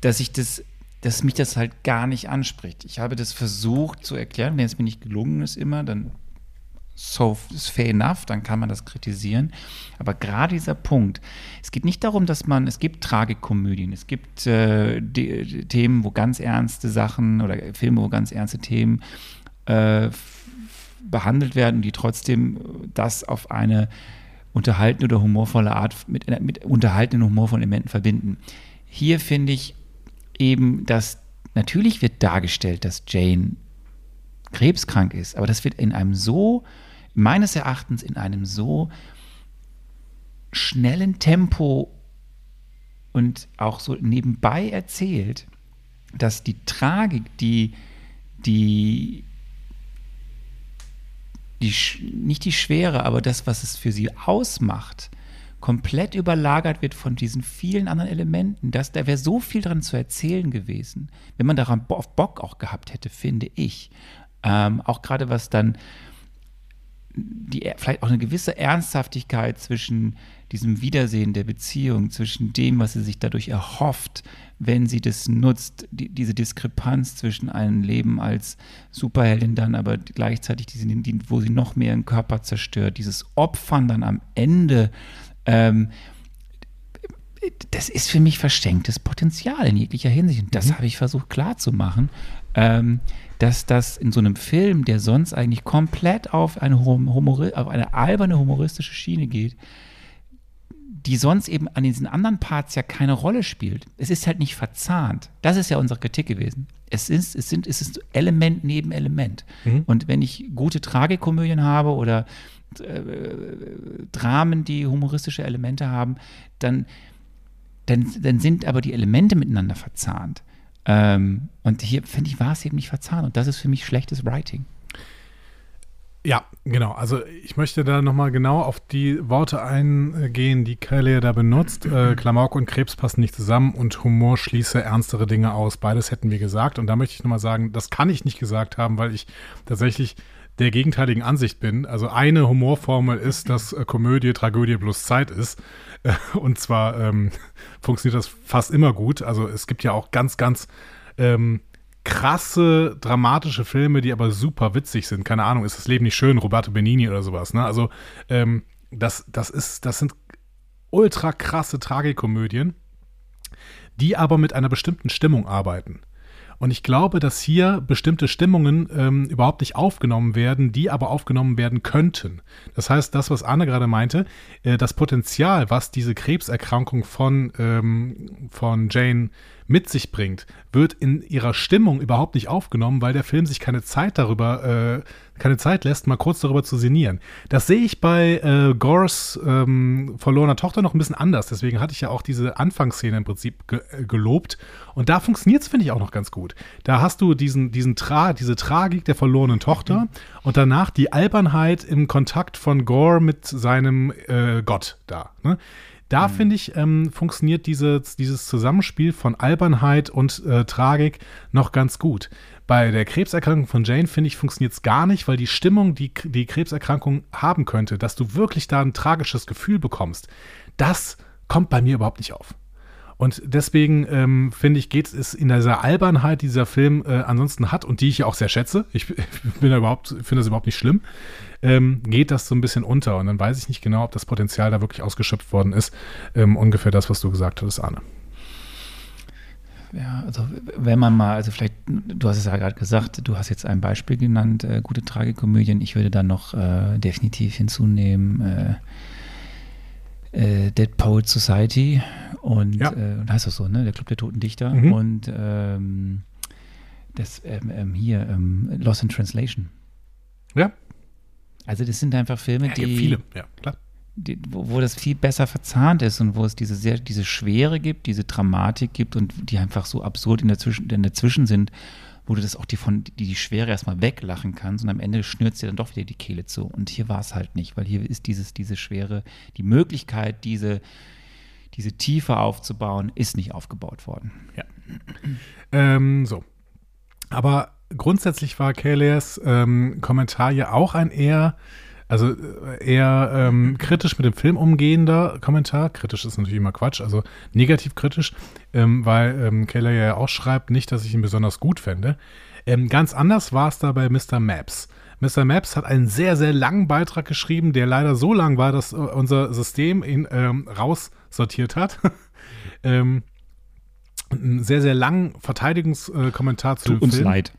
dass ich das, dass mich das halt gar nicht anspricht. Ich habe das versucht zu erklären, wenn es mir nicht gelungen ist immer, dann so ist fair enough, dann kann man das kritisieren. Aber gerade dieser Punkt, es geht nicht darum, dass man, es gibt Tragikomödien, es gibt äh, die, Themen, wo ganz ernste Sachen oder Filme, wo ganz ernste Themen äh, behandelt werden, die trotzdem das auf eine unterhaltende oder humorvolle Art mit, mit unterhaltenden, humorvollen Elementen verbinden. Hier finde ich eben, dass natürlich wird dargestellt, dass Jane krebskrank ist, aber das wird in einem so meines Erachtens in einem so schnellen Tempo und auch so nebenbei erzählt, dass die Tragik, die, die, die, nicht die Schwere, aber das, was es für sie ausmacht, komplett überlagert wird von diesen vielen anderen Elementen. Das, da wäre so viel dran zu erzählen gewesen, wenn man daran auf Bock auch gehabt hätte, finde ich. Ähm, auch gerade was dann die, vielleicht auch eine gewisse Ernsthaftigkeit zwischen diesem Wiedersehen der Beziehung, zwischen dem, was sie sich dadurch erhofft, wenn sie das nutzt, die, diese Diskrepanz zwischen einem Leben als Superheldin dann, aber gleichzeitig, diese, die, wo sie noch mehr ihren Körper zerstört, dieses Opfern dann am Ende, ähm, das ist für mich verschenktes Potenzial in jeglicher Hinsicht. Und das mhm. habe ich versucht klarzumachen. Ähm, dass das in so einem Film, der sonst eigentlich komplett auf eine, Humor auf eine alberne humoristische Schiene geht, die sonst eben an diesen anderen Parts ja keine Rolle spielt. Es ist halt nicht verzahnt. Das ist ja unsere Kritik gewesen. Es ist, es sind, es ist Element neben Element. Mhm. Und wenn ich gute Tragikomödien habe oder äh, Dramen, die humoristische Elemente haben, dann, dann, dann sind aber die Elemente miteinander verzahnt. Ähm, und hier, finde ich, war es eben nicht verzahnt. Und das ist für mich schlechtes Writing. Ja, genau. Also ich möchte da nochmal genau auf die Worte eingehen, die Kelly da benutzt. Äh, Klamauk und Krebs passen nicht zusammen und Humor schließe ernstere Dinge aus. Beides hätten wir gesagt. Und da möchte ich nochmal sagen, das kann ich nicht gesagt haben, weil ich tatsächlich der gegenteiligen Ansicht bin. Also eine Humorformel ist, dass äh, Komödie Tragödie plus Zeit ist. Und zwar ähm, funktioniert das fast immer gut. Also es gibt ja auch ganz, ganz ähm, krasse, dramatische Filme, die aber super witzig sind. Keine Ahnung, ist das Leben nicht schön, Roberto Benini oder sowas. Ne? Also ähm, das, das, ist, das sind ultra krasse Tragikomödien, die aber mit einer bestimmten Stimmung arbeiten. Und ich glaube, dass hier bestimmte Stimmungen ähm, überhaupt nicht aufgenommen werden, die aber aufgenommen werden könnten. Das heißt, das, was Anne gerade meinte, äh, das Potenzial, was diese Krebserkrankung von, ähm, von Jane mit sich bringt, wird in ihrer Stimmung überhaupt nicht aufgenommen, weil der Film sich keine Zeit darüber, äh, keine Zeit lässt, mal kurz darüber zu sinnieren. Das sehe ich bei äh, Gores ähm, verlorener Tochter noch ein bisschen anders. Deswegen hatte ich ja auch diese Anfangsszene im Prinzip ge äh, gelobt. Und da funktioniert es, finde ich, auch noch ganz gut. Da hast du diesen, diesen Tra diese Tragik der verlorenen Tochter mhm. und danach die Albernheit im Kontakt von Gore mit seinem äh, Gott da. Ne? Da mhm. finde ich, ähm, funktioniert dieses, dieses Zusammenspiel von Albernheit und äh, Tragik noch ganz gut. Bei der Krebserkrankung von Jane, finde ich, funktioniert es gar nicht, weil die Stimmung, die die Krebserkrankung haben könnte, dass du wirklich da ein tragisches Gefühl bekommst, das kommt bei mir überhaupt nicht auf. Und deswegen ähm, finde ich, geht es in dieser Albernheit, die dieser Film äh, ansonsten hat und die ich ja auch sehr schätze. Ich, bin da überhaupt, finde das überhaupt nicht schlimm ähm, geht das so ein bisschen unter. Und dann weiß ich nicht genau, ob das Potenzial da wirklich ausgeschöpft worden ist. Ähm, ungefähr das, was du gesagt hattest, Arne. Ja, also wenn man mal, also vielleicht, du hast es ja gerade gesagt, du hast jetzt ein Beispiel genannt, äh, gute Tragikomödien. Ich würde dann noch äh, definitiv hinzunehmen, äh, äh Dead Poet Society und ja. äh, heißt das so, ne? Der Club der Toten Dichter mhm. und ähm, das ähm, ähm hier ähm, Lost in Translation. Ja, also das sind einfach Filme, ja, die, viele, ja, klar. Die, wo, wo, das viel besser verzahnt ist und wo es diese sehr, diese Schwere gibt, diese Dramatik gibt und die einfach so absurd in dazwischen, in dazwischen sind, wo du das auch die von die, die Schwere erstmal weglachen kannst und am Ende schnürzt dir dann doch wieder die Kehle zu. Und hier war es halt nicht, weil hier ist dieses, diese Schwere, die Möglichkeit, diese, diese Tiefe aufzubauen, ist nicht aufgebaut worden. Ja. ähm, so. Aber grundsätzlich war Kayleas ähm, Kommentar ja auch ein eher, also äh, eher ähm, kritisch mit dem Film umgehender Kommentar. Kritisch ist natürlich immer Quatsch, also negativ kritisch, ähm, weil ähm, Kayla ja auch schreibt, nicht, dass ich ihn besonders gut fände. Ähm, ganz anders war es da bei Mr. Maps. Mr. Maps hat einen sehr, sehr langen Beitrag geschrieben, der leider so lang war, dass äh, unser System ihn ähm, raussortiert hat. ähm, einen sehr, sehr langen Verteidigungskommentar äh, zu Tut uns Film. leid.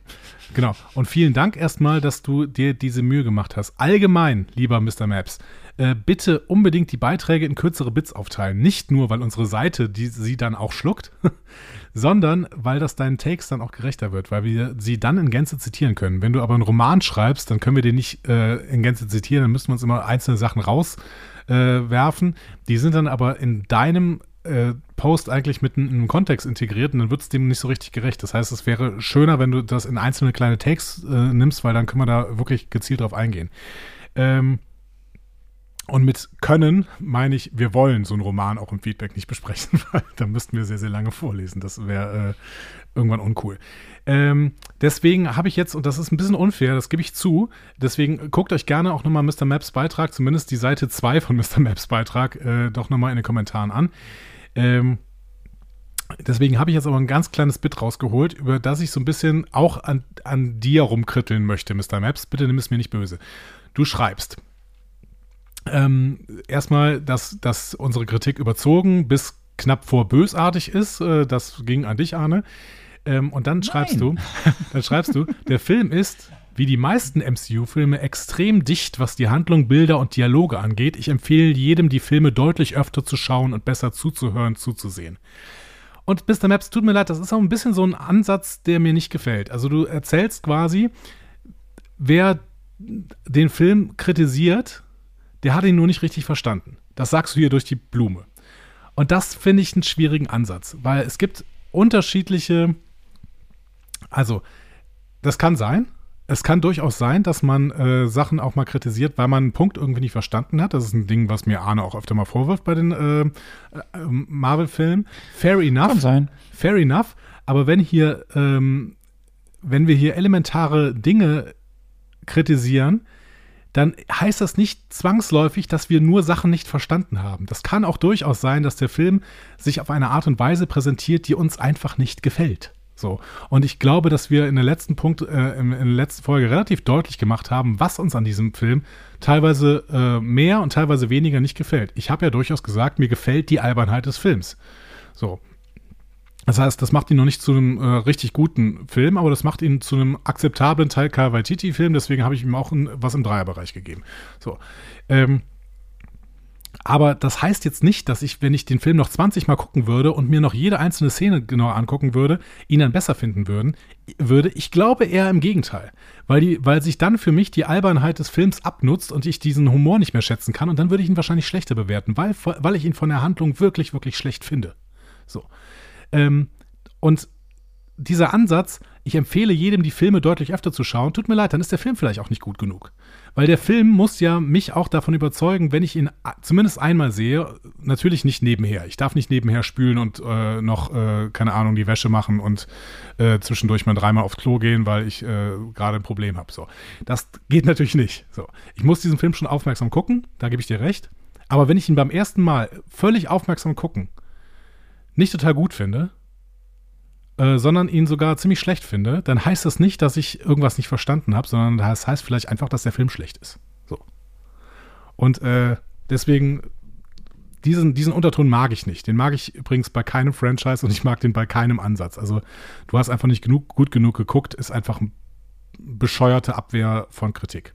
Genau. Und vielen Dank erstmal, dass du dir diese Mühe gemacht hast. Allgemein, lieber Mr. Maps, äh, bitte unbedingt die Beiträge in kürzere Bits aufteilen. Nicht nur, weil unsere Seite die, sie dann auch schluckt, sondern weil das deinen Takes dann auch gerechter wird, weil wir sie dann in Gänze zitieren können. Wenn du aber einen Roman schreibst, dann können wir den nicht äh, in Gänze zitieren, dann müssen wir uns immer einzelne Sachen rauswerfen. die sind dann aber in deinem äh, Post eigentlich mit in einem Kontext integriert und dann wird es dem nicht so richtig gerecht. Das heißt, es wäre schöner, wenn du das in einzelne kleine Takes äh, nimmst, weil dann können wir da wirklich gezielt drauf eingehen. Ähm, und mit können meine ich, wir wollen so einen Roman auch im Feedback nicht besprechen, weil da müssten wir sehr, sehr lange vorlesen. Das wäre äh, irgendwann uncool. Ähm, deswegen habe ich jetzt, und das ist ein bisschen unfair, das gebe ich zu, deswegen guckt euch gerne auch nochmal Mr. Maps Beitrag, zumindest die Seite 2 von Mr. Maps Beitrag, äh, doch nochmal in den Kommentaren an. Ähm, deswegen habe ich jetzt aber ein ganz kleines Bit rausgeholt, über das ich so ein bisschen auch an, an dir rumkritteln möchte, Mr. Maps. Bitte nimm es mir nicht böse. Du schreibst. Ähm, erstmal, dass, dass unsere Kritik überzogen bis knapp vor bösartig ist. Äh, das ging an dich, Arne. Ähm, und dann schreibst du, dann schreibst du, der Film ist, wie die meisten MCU-Filme, extrem dicht, was die Handlung, Bilder und Dialoge angeht. Ich empfehle jedem, die Filme deutlich öfter zu schauen und besser zuzuhören, zuzusehen. Und Mr. Maps, tut mir leid, das ist auch ein bisschen so ein Ansatz, der mir nicht gefällt. Also du erzählst quasi, wer den Film kritisiert, der hat ihn nur nicht richtig verstanden. Das sagst du hier durch die Blume. Und das finde ich einen schwierigen Ansatz, weil es gibt unterschiedliche, also das kann sein. Es kann durchaus sein, dass man äh, Sachen auch mal kritisiert, weil man einen Punkt irgendwie nicht verstanden hat. Das ist ein Ding, was mir Arne auch öfter mal vorwirft bei den äh, äh, Marvel-Filmen. Fair enough. Kann sein. Fair enough. Aber wenn hier, ähm, wenn wir hier elementare Dinge kritisieren, dann heißt das nicht zwangsläufig, dass wir nur Sachen nicht verstanden haben. Das kann auch durchaus sein, dass der Film sich auf eine Art und Weise präsentiert, die uns einfach nicht gefällt. So. Und ich glaube, dass wir in der letzten Punkt, äh, in, der letzten Folge relativ deutlich gemacht haben, was uns an diesem Film teilweise äh, mehr und teilweise weniger nicht gefällt. Ich habe ja durchaus gesagt, mir gefällt die Albernheit des Films. So. Das heißt, das macht ihn noch nicht zu einem äh, richtig guten Film, aber das macht ihn zu einem akzeptablen Taika Waititi-Film. Deswegen habe ich ihm auch ein, was im Dreierbereich gegeben. So. Ähm, aber das heißt jetzt nicht, dass ich, wenn ich den Film noch 20 Mal gucken würde und mir noch jede einzelne Szene genau angucken würde, ihn dann besser finden würden, würde. Ich glaube eher im Gegenteil. Weil, die, weil sich dann für mich die Albernheit des Films abnutzt und ich diesen Humor nicht mehr schätzen kann. Und dann würde ich ihn wahrscheinlich schlechter bewerten, weil, weil ich ihn von der Handlung wirklich, wirklich schlecht finde. So. Ähm, und dieser Ansatz, ich empfehle jedem, die Filme deutlich öfter zu schauen, tut mir leid, dann ist der Film vielleicht auch nicht gut genug. Weil der Film muss ja mich auch davon überzeugen, wenn ich ihn zumindest einmal sehe, natürlich nicht nebenher. Ich darf nicht nebenher spülen und äh, noch, äh, keine Ahnung, die Wäsche machen und äh, zwischendurch mal dreimal aufs Klo gehen, weil ich äh, gerade ein Problem habe. So. Das geht natürlich nicht. So. Ich muss diesen Film schon aufmerksam gucken, da gebe ich dir recht. Aber wenn ich ihn beim ersten Mal völlig aufmerksam gucken, nicht total gut finde, äh, sondern ihn sogar ziemlich schlecht finde, dann heißt das nicht, dass ich irgendwas nicht verstanden habe, sondern das heißt vielleicht einfach, dass der Film schlecht ist. So. Und äh, deswegen, diesen, diesen Unterton mag ich nicht. Den mag ich übrigens bei keinem Franchise und ich mag den bei keinem Ansatz. Also, du hast einfach nicht genug, gut genug geguckt, ist einfach eine bescheuerte Abwehr von Kritik.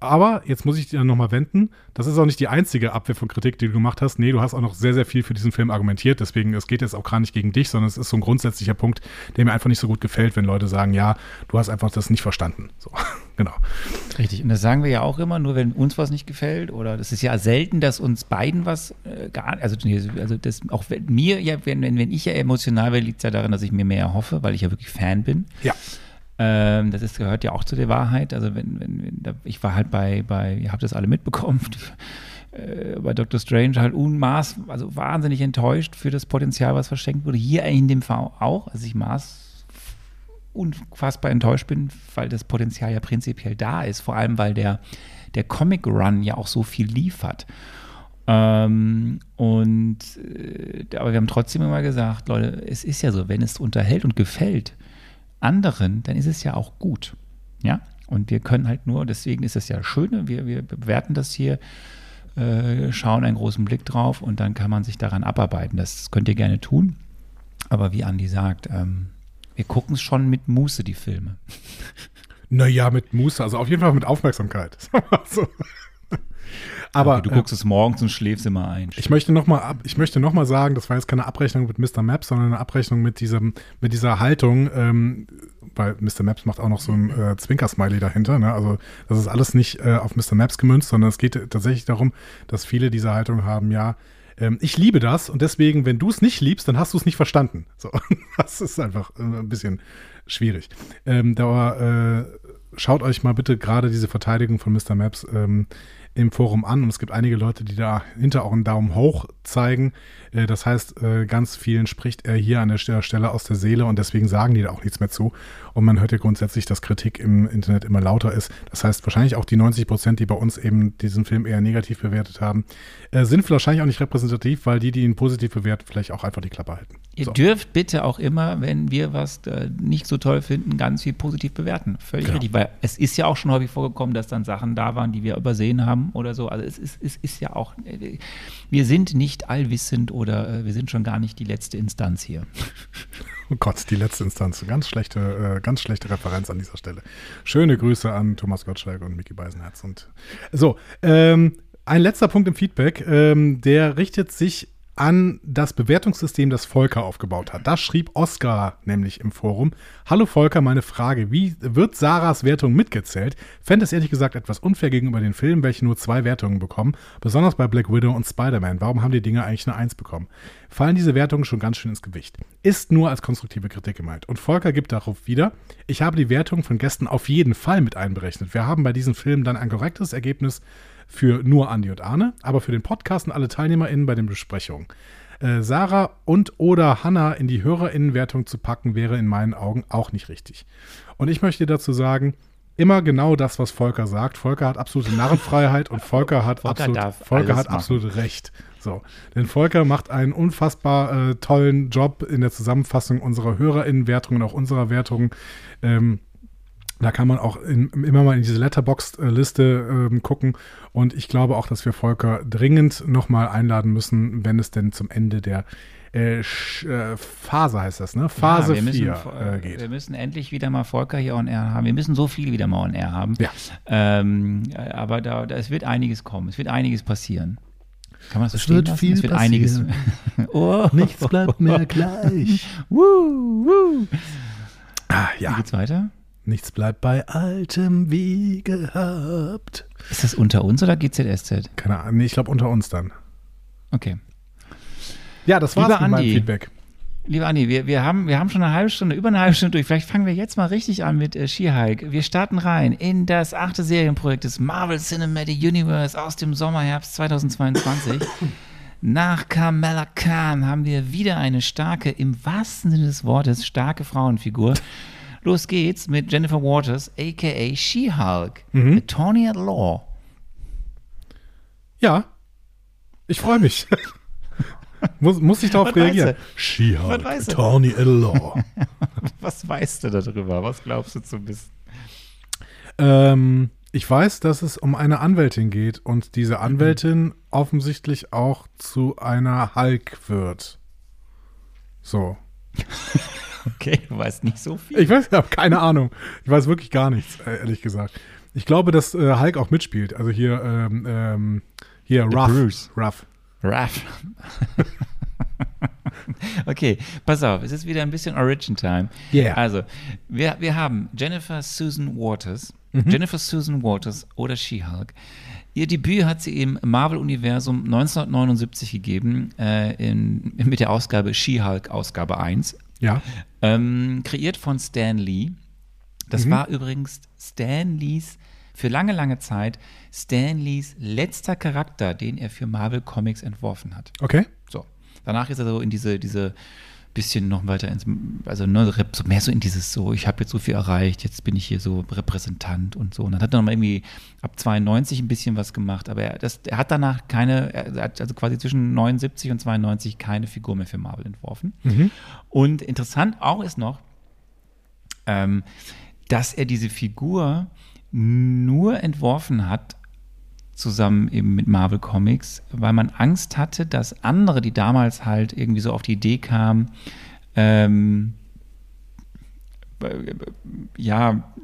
Aber jetzt muss ich dir nochmal wenden. Das ist auch nicht die einzige Abwehr von Kritik, die du gemacht hast. Nee, du hast auch noch sehr, sehr viel für diesen Film argumentiert. Deswegen, es geht jetzt auch gar nicht gegen dich, sondern es ist so ein grundsätzlicher Punkt, der mir einfach nicht so gut gefällt, wenn Leute sagen, ja, du hast einfach das nicht verstanden. So, genau. Richtig. Und das sagen wir ja auch immer, nur wenn uns was nicht gefällt. Oder das ist ja selten, dass uns beiden was äh, gar also, also das auch wenn mir ja, wenn, wenn ich ja emotional werde, liegt es ja daran, dass ich mir mehr hoffe, weil ich ja wirklich Fan bin. Ja. Ähm, das ist, gehört ja auch zu der Wahrheit. Also wenn, wenn, wenn ich war halt bei, bei, ihr habt das alle mitbekommen, äh, bei Dr. Strange halt unmaß, also wahnsinnig enttäuscht für das Potenzial, was verschenkt wurde. Hier in dem V auch. Also ich maß unfassbar enttäuscht bin, weil das Potenzial ja prinzipiell da ist. Vor allem, weil der, der Comic Run ja auch so viel liefert. Ähm, und äh, aber wir haben trotzdem immer gesagt, Leute, es ist ja so, wenn es unterhält und gefällt anderen, dann ist es ja auch gut. Ja. Und wir können halt nur, deswegen ist es ja schön, wir, wir bewerten das hier, äh, schauen einen großen Blick drauf und dann kann man sich daran abarbeiten. Das könnt ihr gerne tun. Aber wie Andi sagt, ähm, wir gucken es schon mit Muße, die Filme. Naja, mit Muße, also auf jeden Fall mit Aufmerksamkeit. so. Aber okay, du guckst äh, es morgens und schläfst immer ein. Ich möchte nochmal ich möchte noch mal sagen, das war jetzt keine Abrechnung mit Mr. Maps, sondern eine Abrechnung mit diesem, mit dieser Haltung, ähm, weil Mr. Maps macht auch noch so ein äh, Zwinker-Smiley dahinter. Ne? Also das ist alles nicht äh, auf Mr. Maps gemünzt, sondern es geht tatsächlich darum, dass viele diese Haltung haben, ja, ähm, ich liebe das und deswegen, wenn du es nicht liebst, dann hast du es nicht verstanden. So, das ist einfach äh, ein bisschen schwierig. Ähm, da äh, schaut euch mal bitte gerade diese Verteidigung von Mr. Maps ähm, im Forum an und es gibt einige Leute, die dahinter auch einen Daumen hoch zeigen. Äh, das heißt, äh, ganz vielen spricht er hier an der Stelle aus der Seele und deswegen sagen die da auch nichts mehr zu. Und man hört ja grundsätzlich, dass Kritik im Internet immer lauter ist. Das heißt, wahrscheinlich auch die 90 Prozent, die bei uns eben diesen Film eher negativ bewertet haben, äh, sind wahrscheinlich auch nicht repräsentativ, weil die, die ihn positiv bewerten, vielleicht auch einfach die Klappe halten. Ihr so. dürft bitte auch immer, wenn wir was nicht so toll finden, ganz viel positiv bewerten. Völlig genau. richtig, weil es ist ja auch schon häufig vorgekommen, dass dann Sachen da waren, die wir übersehen haben oder so. Also es ist, es ist ja auch, wir sind nicht allwissend oder wir sind schon gar nicht die letzte Instanz hier. Oh Gott, die letzte Instanz. Ganz schlechte, äh, ganz schlechte Referenz an dieser Stelle. Schöne Grüße an Thomas Gottschalk und Micky Beisenherz. Und so, ähm, ein letzter Punkt im Feedback, ähm, der richtet sich an das Bewertungssystem, das Volker aufgebaut hat. Das schrieb Oskar nämlich im Forum. Hallo Volker, meine Frage, wie wird Sarahs Wertung mitgezählt? Fände es ehrlich gesagt etwas unfair gegenüber den Filmen, welche nur zwei Wertungen bekommen, besonders bei Black Widow und Spider-Man. Warum haben die Dinge eigentlich eine Eins bekommen? Fallen diese Wertungen schon ganz schön ins Gewicht. Ist nur als konstruktive Kritik gemeint. Und Volker gibt darauf wieder, ich habe die Wertung von Gästen auf jeden Fall mit einberechnet. Wir haben bei diesen Filmen dann ein korrektes Ergebnis für nur Andi und Arne, aber für den Podcast und alle TeilnehmerInnen bei den Besprechungen. Äh, Sarah und oder Hanna in die HörerInnenwertung zu packen, wäre in meinen Augen auch nicht richtig. Und ich möchte dazu sagen, immer genau das, was Volker sagt. Volker hat absolute Narrenfreiheit und Volker hat, Volker absolut, Volker hat absolut recht. So. Denn Volker macht einen unfassbar äh, tollen Job in der Zusammenfassung unserer HörerInnenwertung und auch unserer Wertungen. Ähm, da kann man auch in, immer mal in diese Letterboxd-Liste ähm, gucken. Und ich glaube auch, dass wir Volker dringend nochmal einladen müssen, wenn es denn zum Ende der äh, äh, Phase heißt das, ne? Phase ja, 4 äh, geht. Wir müssen endlich wieder mal Volker hier on air haben. Wir müssen so viel wieder mal on air haben. Ja. Ähm, aber da, da, es wird einiges kommen. Es wird einiges passieren. Kann man das es wird lassen? viel es wird passieren. einiges. oh. Nichts bleibt mehr gleich. woo, woo. Ah, ja. Wie geht's weiter? Nichts bleibt bei altem wie gehabt. Ist das unter uns oder GZSZ? Keine Ahnung, nee, ich glaube unter uns dann. Okay. Ja, das war's Lieber mit Andi, meinem Feedback. Lieber Andi, wir, wir, haben, wir haben schon eine halbe Stunde, über eine halbe Stunde durch. Vielleicht fangen wir jetzt mal richtig an mit äh, She-Hulk. Wir starten rein in das achte Serienprojekt des Marvel Cinematic Universe aus dem Sommerherbst 2022. Nach Kamala Khan haben wir wieder eine starke, im wahrsten Sinne des Wortes, starke Frauenfigur. Los geht's mit Jennifer Waters, aka She-Hulk, mhm. Attorney at Law. Ja, ich freue mich. muss, muss ich darauf reagieren? She-Hulk, Attorney at Law. Was weißt du darüber? Was glaubst du zu wissen? Ähm, ich weiß, dass es um eine Anwältin geht und diese Anwältin mhm. offensichtlich auch zu einer Hulk wird. So. Okay, du weißt nicht so viel. Ich weiß, ich habe keine Ahnung. Ich weiß wirklich gar nichts, äh, ehrlich gesagt. Ich glaube, dass äh, Hulk auch mitspielt. Also hier, ähm, ähm, hier, Ruff. Bruce. Ruff. Ruff. okay, pass auf, es ist wieder ein bisschen Origin Time. Yeah. Also, wir, wir haben Jennifer Susan Waters. Mhm. Jennifer Susan Waters oder She-Hulk. Ihr Debüt hat sie im Marvel-Universum 1979 gegeben, äh, in, mit der Ausgabe She-Hulk, Ausgabe 1. Ja. Ähm, kreiert von Stan Lee. Das mhm. war übrigens Stan Lees für lange, lange Zeit Stan Lees letzter Charakter, den er für Marvel Comics entworfen hat. Okay. So. Danach ist er so in diese, diese bisschen noch weiter ins, also ne, mehr so in dieses so, ich habe jetzt so viel erreicht, jetzt bin ich hier so Repräsentant und so. Und dann hat er noch mal irgendwie ab 92 ein bisschen was gemacht, aber er, das, er hat danach keine, er hat also quasi zwischen 79 und 92 keine Figur mehr für Marvel entworfen. Mhm. Und interessant auch ist noch, ähm, dass er diese Figur nur entworfen hat, zusammen eben mit Marvel Comics, weil man Angst hatte, dass andere, die damals halt irgendwie so auf die Idee kamen, ähm, ja,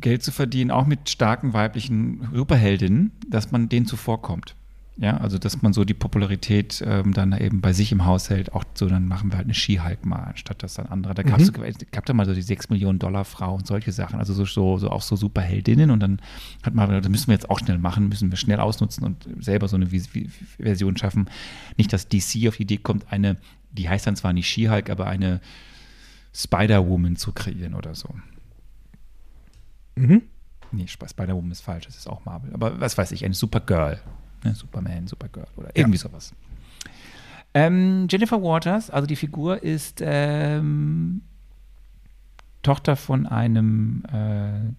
Geld zu verdienen, auch mit starken weiblichen Superheldinnen, dass man denen zuvorkommt. Ja, also dass man so die Popularität ähm, dann eben bei sich im Haus hält, auch so, dann machen wir halt eine Skihike mal, anstatt dass dann andere. Da gab es mhm. gab da mal so die 6 Millionen Dollar Frau und solche Sachen, also so, so, so auch so Superheldinnen und dann hat man, das müssen wir jetzt auch schnell machen, müssen wir schnell ausnutzen und selber so eine Version schaffen. Nicht, dass DC auf die Idee kommt, eine, die heißt dann zwar nicht Skihike, aber eine Spider-Woman zu kreieren oder so. Mhm. Nee, Spider-Woman ist falsch, das ist auch Marvel. Aber was weiß ich, eine Supergirl Ne? Superman, Supergirl oder irgendwie ja. sowas. Ähm, Jennifer Waters, also die Figur ist ähm, Tochter von einem äh,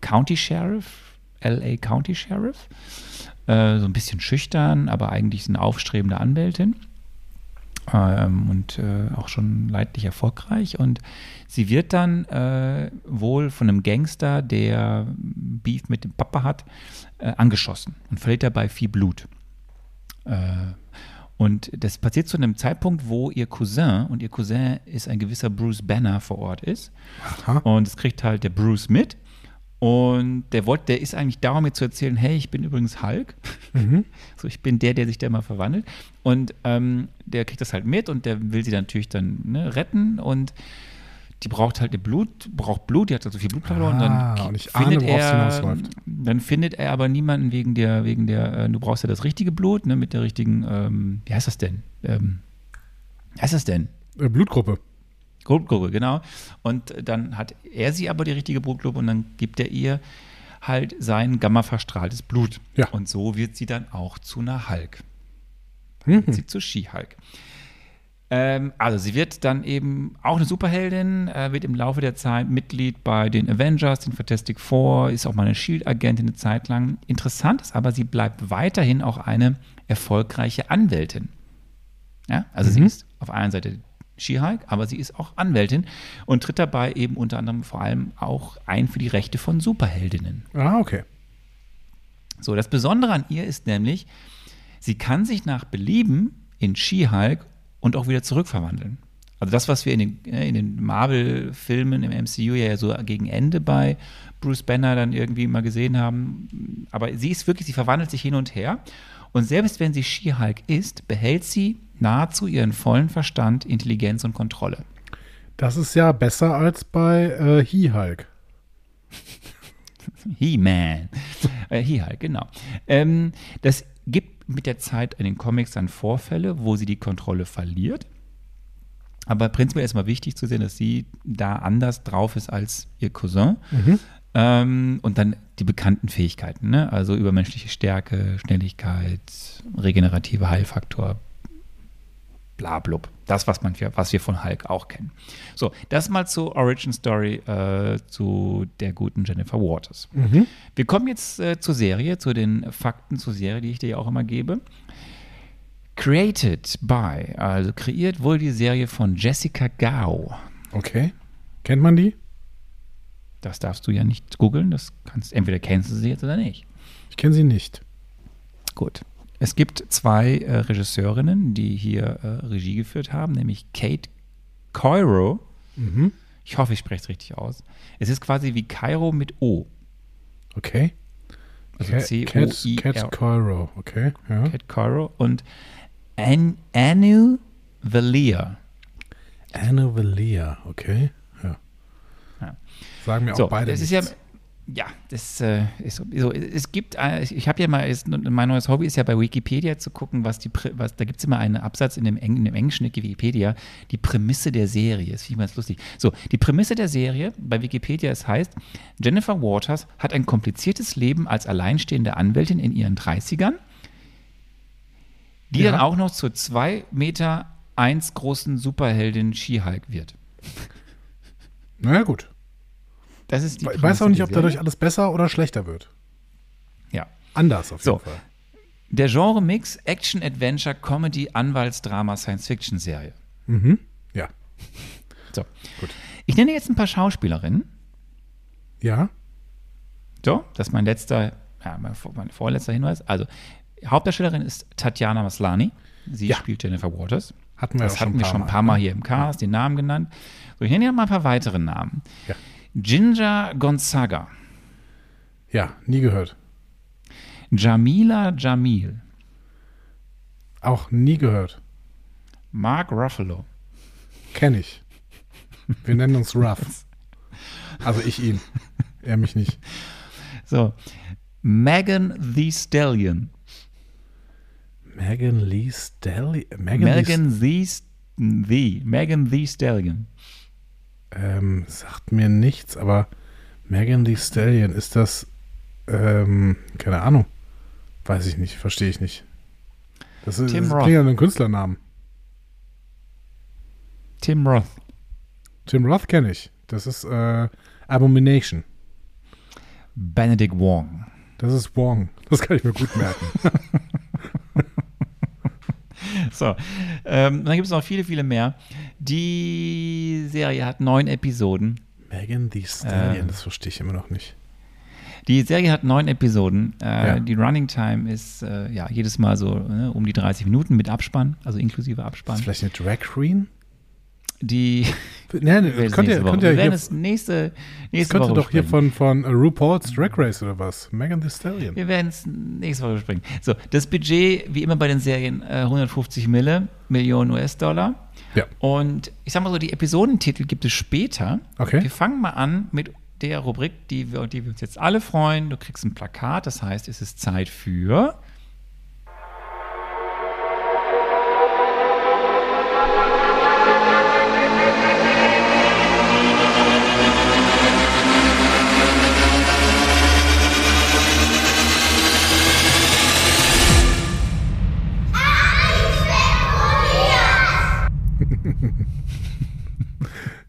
County Sheriff, LA County Sheriff. Äh, so ein bisschen schüchtern, aber eigentlich eine aufstrebende Anwältin. Ähm, und äh, auch schon leidlich erfolgreich. Und sie wird dann äh, wohl von einem Gangster, der Beef mit dem Papa hat, äh, angeschossen und verliert dabei viel Blut. Äh, und das passiert zu einem Zeitpunkt, wo ihr Cousin, und ihr Cousin ist ein gewisser Bruce Banner vor Ort ist. Aha. Und das kriegt halt der Bruce mit. Und der wollte, der ist eigentlich darum mir zu erzählen, hey, ich bin übrigens Hulk. Mhm. So, ich bin der, der sich da mal verwandelt. Und ähm, der kriegt das halt mit und der will sie dann natürlich dann ne, retten und die braucht halt Blut, braucht Blut, die hat also viel Blut verloren. Ah, dann und ich findet ahne, er, dann findet er aber niemanden wegen der, wegen der, äh, du brauchst ja das richtige Blut, ne, mit der richtigen, ähm, wie heißt das denn? Ähm, wie heißt das denn? Äh, Blutgruppe. Blutgruppe, genau. Und dann hat er sie aber die richtige Blutgruppe und dann gibt er ihr halt sein gamma-verstrahltes Blut. Ja. Und so wird sie dann auch zu einer Hulk. Mhm. Sie zu She-Hulk. Ähm, also sie wird dann eben auch eine Superheldin, äh, wird im Laufe der Zeit Mitglied bei den Avengers, den Fantastic Four, ist auch mal eine Shield-Agentin eine Zeit lang. Interessant ist aber, sie bleibt weiterhin auch eine erfolgreiche Anwältin. Ja, also mhm. sie ist auf einer Seite She-Hulk, aber sie ist auch Anwältin und tritt dabei eben unter anderem vor allem auch ein für die Rechte von Superheldinnen. Ah, okay. So, das Besondere an ihr ist nämlich, sie kann sich nach Belieben in She-Hulk und auch wieder zurückverwandeln. Also das, was wir in den, in den Marvel-Filmen im MCU ja so gegen Ende bei Bruce Banner dann irgendwie mal gesehen haben. Aber sie ist wirklich, sie verwandelt sich hin und her. Und selbst wenn sie She-Hulk ist, behält sie nahezu ihren vollen Verstand, Intelligenz und Kontrolle. Das ist ja besser als bei äh, He-Hulk. He-Man. äh, He-Hulk, genau. Ähm, das mit der Zeit in den Comics dann Vorfälle, wo sie die Kontrolle verliert. Aber prinzipiell ist mal wichtig zu sehen, dass sie da anders drauf ist als ihr Cousin. Mhm. Ähm, und dann die bekannten Fähigkeiten, ne? also übermenschliche Stärke, Schnelligkeit, regenerative Heilfaktor, blablub. Das, was, man, was wir von Hulk auch kennen. So, das mal zur Origin Story äh, zu der guten Jennifer Waters. Mhm. Wir kommen jetzt äh, zur Serie, zu den Fakten zur Serie, die ich dir ja auch immer gebe. Created by, also kreiert wohl die Serie von Jessica Gao. Okay. Kennt man die? Das darfst du ja nicht googeln. Das kannst entweder kennst du sie jetzt oder nicht. Ich kenne sie nicht. Gut. Es gibt zwei äh, Regisseurinnen, die hier äh, Regie geführt haben, nämlich Kate Coiro. Mhm. Ich hoffe, ich spreche es richtig aus. Es ist quasi wie Cairo mit O. Okay. Also C-O-I-R. Cat Coiro, okay. Ja. Cat Coiro und An Anu Valia. Anu Valia, okay. Ja. ja. Sagen mir auch so, beide. Das ist ja ja, das äh, ist so. Es gibt, äh, ich habe ja mal, ist, mein neues Hobby ist ja bei Wikipedia zu gucken, was die, was, da gibt es immer einen Absatz in dem, in dem englischen Wikipedia, die Prämisse der Serie. Das finde ich ganz lustig. So, die Prämisse der Serie bei Wikipedia, es heißt, Jennifer Waters hat ein kompliziertes Leben als alleinstehende Anwältin in ihren 30ern, die ja. dann auch noch zur 2 Meter 1 großen Superheldin She-Hulk wird. Naja, gut. Das ist die Ich weiß auch nicht, ob dadurch alles besser oder schlechter wird. Ja. Anders auf jeden So. Fall. Der Genre-Mix Action, Adventure, Comedy, Anwaltsdrama, Science-Fiction-Serie. Mhm. Ja. So. Gut. Ich nenne jetzt ein paar Schauspielerinnen. Ja. So, das ist mein letzter, ja, mein, mein vorletzter Hinweis. Also, Hauptdarstellerin ist Tatjana Maslany. Sie Ja. spielt Jennifer Waters. Hatten wir Das schon hatten ein wir schon ein Mal. paar Mal hier im Cast, den Namen genannt. So, ich nenne hier mal ein paar weitere Namen. Ja. Ginger Gonzaga, Ja, nie gehört. Jamila Jamil, Auch nie gehört. Mark Ruffalo, Kenne ich. Wir nennen uns Ruff. Also ich ihn. Er mich nicht. so, Megan the Stallion, Megan Lee Stallion. Megan, Megan the, the, Megan the Stallion. Ähm, sagt mir nichts, aber Megan Lee Stallion, ist das, ähm, keine Ahnung. Weiß ich nicht, verstehe ich nicht. Das ist, Tim das Roth. klingt an einen Künstlernamen. Tim Roth, Tim Roth kenne ich. Das ist äh, Abomination. Benedict Wong. Das ist Wong. Das kann ich mir gut merken. So, ähm, dann gibt es noch viele, viele mehr. Die Serie hat neun Episoden. Megan Lee Stallion, Ähm. das verstehe ich immer noch nicht. Die Serie hat neun Episoden. Äh, Ja. Die Running Time ist äh, ja jedes Mal so ne, um die 30 Minuten mit Abspann, also inklusive Ist Abspann. das vielleicht eine Drag Queen? Die Nee, wir nee, werden könnt ihr, nächste Woche. könnt ihr hier, es nächste, das nächste könnte Woche doch hier von, von äh, RuPaul's Drag Race oder was? Megan Thee Stallion. Wir werden es nächste Woche besprechen. So, das Budget, wie immer bei den Serien, äh, 150 Mille, Millionen US-Dollar. Ja. Und ich sag mal so, die Episodentitel gibt es später. Okay. Wir fangen mal an mit der Rubrik, die wir, die wir uns jetzt alle freuen. Du kriegst ein Plakat, das heißt, es ist Zeit für.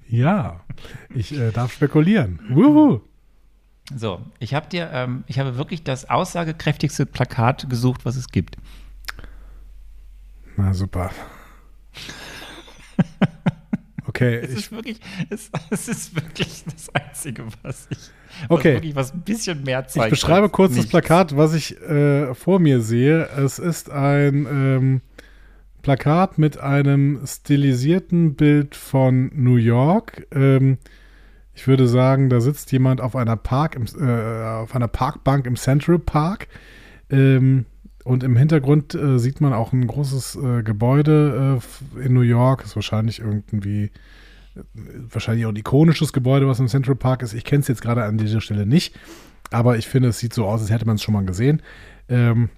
Ja, ich äh, darf spekulieren. Wuhu. So, ich habe dir, ähm, ich habe wirklich das aussagekräftigste Plakat gesucht, was es gibt. Na super. Okay, Es ich, ist wirklich, es, es ist wirklich das Einzige, was ich, was Okay. wirklich was ein bisschen mehr ich zeigt. beschreibe als kurz das nichts. Plakat, was ich äh, vor mir sehe. Es ist ein ähm, Plakat mit einem stilisierten Bild von New York. Ähm, ich würde sagen, da sitzt jemand auf einer Park im, äh, auf einer Parkbank im Central Park. Ähm, und im Hintergrund äh, sieht man auch ein großes äh, Gebäude äh, in New York. Ist wahrscheinlich irgendwie äh, wahrscheinlich auch ein ikonisches Gebäude, was im Central Park ist. Ich kenne es jetzt gerade an dieser Stelle nicht, aber ich finde, es sieht so aus, als hätte man es schon mal gesehen. Ähm,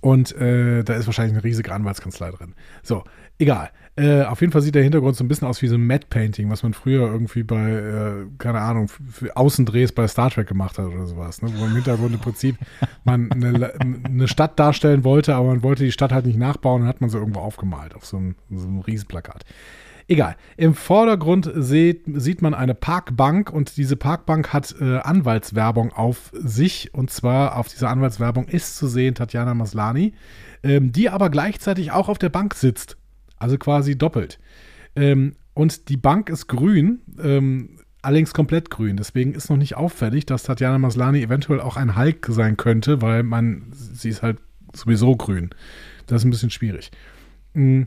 und äh, da ist wahrscheinlich eine riesige Anwaltskanzlei drin. So, egal. Äh, auf jeden Fall sieht der Hintergrund so ein bisschen aus wie so ein Matte Painting, was man früher irgendwie bei, äh, keine Ahnung, für Außendrehs bei Star Trek gemacht hat oder sowas. Ne? Wo im Hintergrund im Prinzip man eine, eine Stadt darstellen wollte, aber man wollte die Stadt halt nicht nachbauen und hat man so irgendwo aufgemalt auf so einem, so einem Riesenplakat. Egal. Im Vordergrund sieht, sieht man eine Parkbank und diese Parkbank hat äh, Anwaltswerbung auf sich. Und zwar auf dieser Anwaltswerbung ist zu sehen Tatjana Maslani, ähm, die aber gleichzeitig auch auf der Bank sitzt. Also quasi doppelt. Ähm, und die Bank ist grün, ähm, allerdings komplett grün. Deswegen ist noch nicht auffällig, dass Tatjana Maslani eventuell auch ein Hulk sein könnte, weil man, sie ist halt sowieso grün. Das ist ein bisschen schwierig. Mm.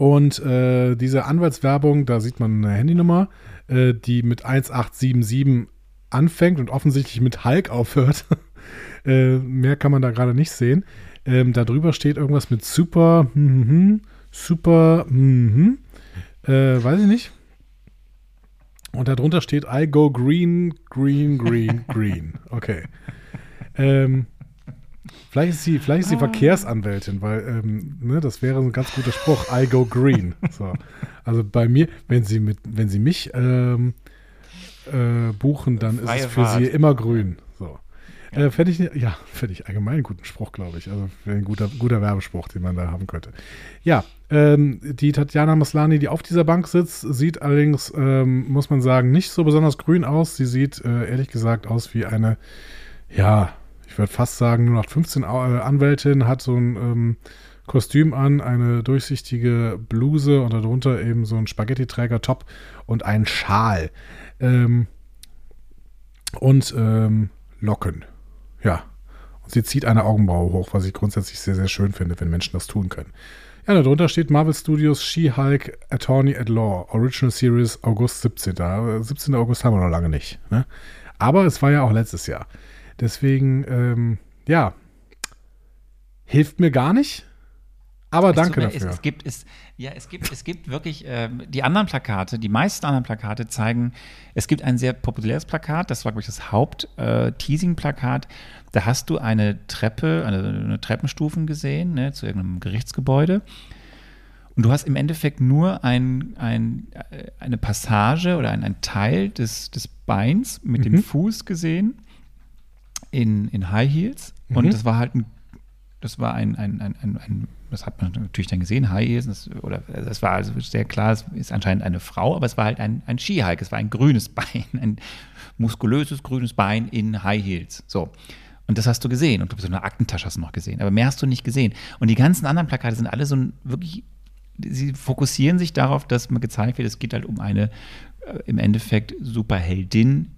Und äh, diese Anwaltswerbung, da sieht man eine Handynummer, äh, die mit 1877 anfängt und offensichtlich mit Hulk aufhört. äh, mehr kann man da gerade nicht sehen. Ähm, da drüber steht irgendwas mit Super, mhm, Super, mhm, äh, weiß ich nicht. Und darunter steht I go green, green, green, green. Okay. Ähm, vielleicht ist sie, vielleicht ist sie Verkehrsanwältin, weil ähm, ne, das wäre so ein ganz guter Spruch. I go green. So. Also bei mir, wenn sie mit, wenn sie mich ähm, äh, buchen, dann ist Freie es für Fahrt. sie immer grün. So. Äh, fände ich, ja, fände ich allgemein einen guten Spruch, glaube ich. Also ein guter, guter Werbespruch, den man da haben könnte. Ja, Ähm, die Tatjana Maslani, die auf dieser Bank sitzt, sieht allerdings, ähm, muss man sagen, nicht so besonders grün aus. Sie sieht äh, ehrlich gesagt aus wie eine, ja, ich würde fast sagen, nur noch 15 äh, Anwältin, hat so ein ähm, Kostüm an, eine durchsichtige Bluse und darunter eben so ein Spaghetti-Träger-Top und einen Schal. Ähm, und ähm, Locken. Ja. Und sie zieht eine Augenbraue hoch, was ich grundsätzlich sehr, sehr schön finde, wenn Menschen das tun können. Ja, darunter steht Marvel Studios She-Hulk Attorney at Law, Original Series August 17. 17. August haben wir noch lange nicht. Ne? Aber es war ja auch letztes Jahr. Deswegen, ähm, ja, hilft mir gar nicht. Aber danke dafür. Es, es, gibt, es, ja, es gibt, es gibt wirklich äh, die anderen Plakate, die meisten anderen Plakate zeigen, es gibt ein sehr populäres Plakat, das war, glaube ich, das Haupt-Teasing-Plakat. Äh, da hast du eine Treppe, eine, eine Treppenstufen gesehen, ne, zu irgendeinem Gerichtsgebäude. Und du hast im Endeffekt nur ein, ein, äh, eine Passage oder ein, ein Teil des, des Beins mit mhm. dem Fuß gesehen in, in High Heels. Mhm. Und das war halt ein, das war ein, ein, ein, ein, ein das hat man natürlich dann gesehen, High Heels, das, oder das war also sehr klar, es ist anscheinend eine Frau, aber es war halt ein, ein Skihike, es war ein grünes Bein, ein muskulöses grünes Bein in High Heels. So. Und das hast du gesehen. Und du bist in einer Aktentasche hast du noch gesehen. Aber mehr hast du nicht gesehen. Und die ganzen anderen Plakate sind alle so ein wirklich, sie fokussieren sich darauf, dass man gezeigt wird, es geht halt um eine äh, im Endeffekt Superheldin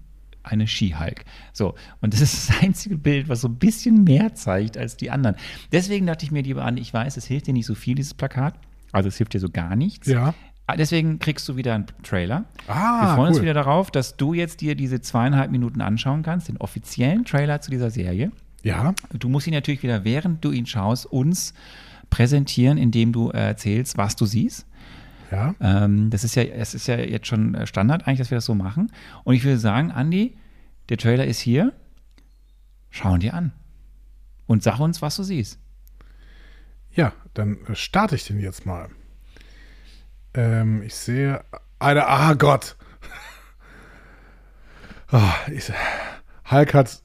eine Skihulk. So, und das ist das einzige Bild, was so ein bisschen mehr zeigt als die anderen. Deswegen dachte ich mir lieber an, ich weiß, es hilft dir nicht so viel, dieses Plakat. Also es hilft dir so gar nichts. Ja. Ah, deswegen kriegst du wieder einen Trailer. Ah, Wir freuen cool. uns wieder darauf, dass du jetzt dir diese zweieinhalb Minuten anschauen kannst, den offiziellen Trailer zu dieser Serie. Ja. Du musst ihn natürlich wieder, während du ihn schaust, uns präsentieren, indem du erzählst, was du siehst. Ja. Ähm, das ist ja, es ist ja jetzt schon Standard eigentlich, dass wir das so machen. Und ich würde sagen, Andi, der Trailer ist hier. Schau ihn dir an. Und sag uns, was du siehst. Ja, dann starte ich den jetzt mal. Ähm, ich sehe eine. Ah Gott. Oh, ich, Hulk hat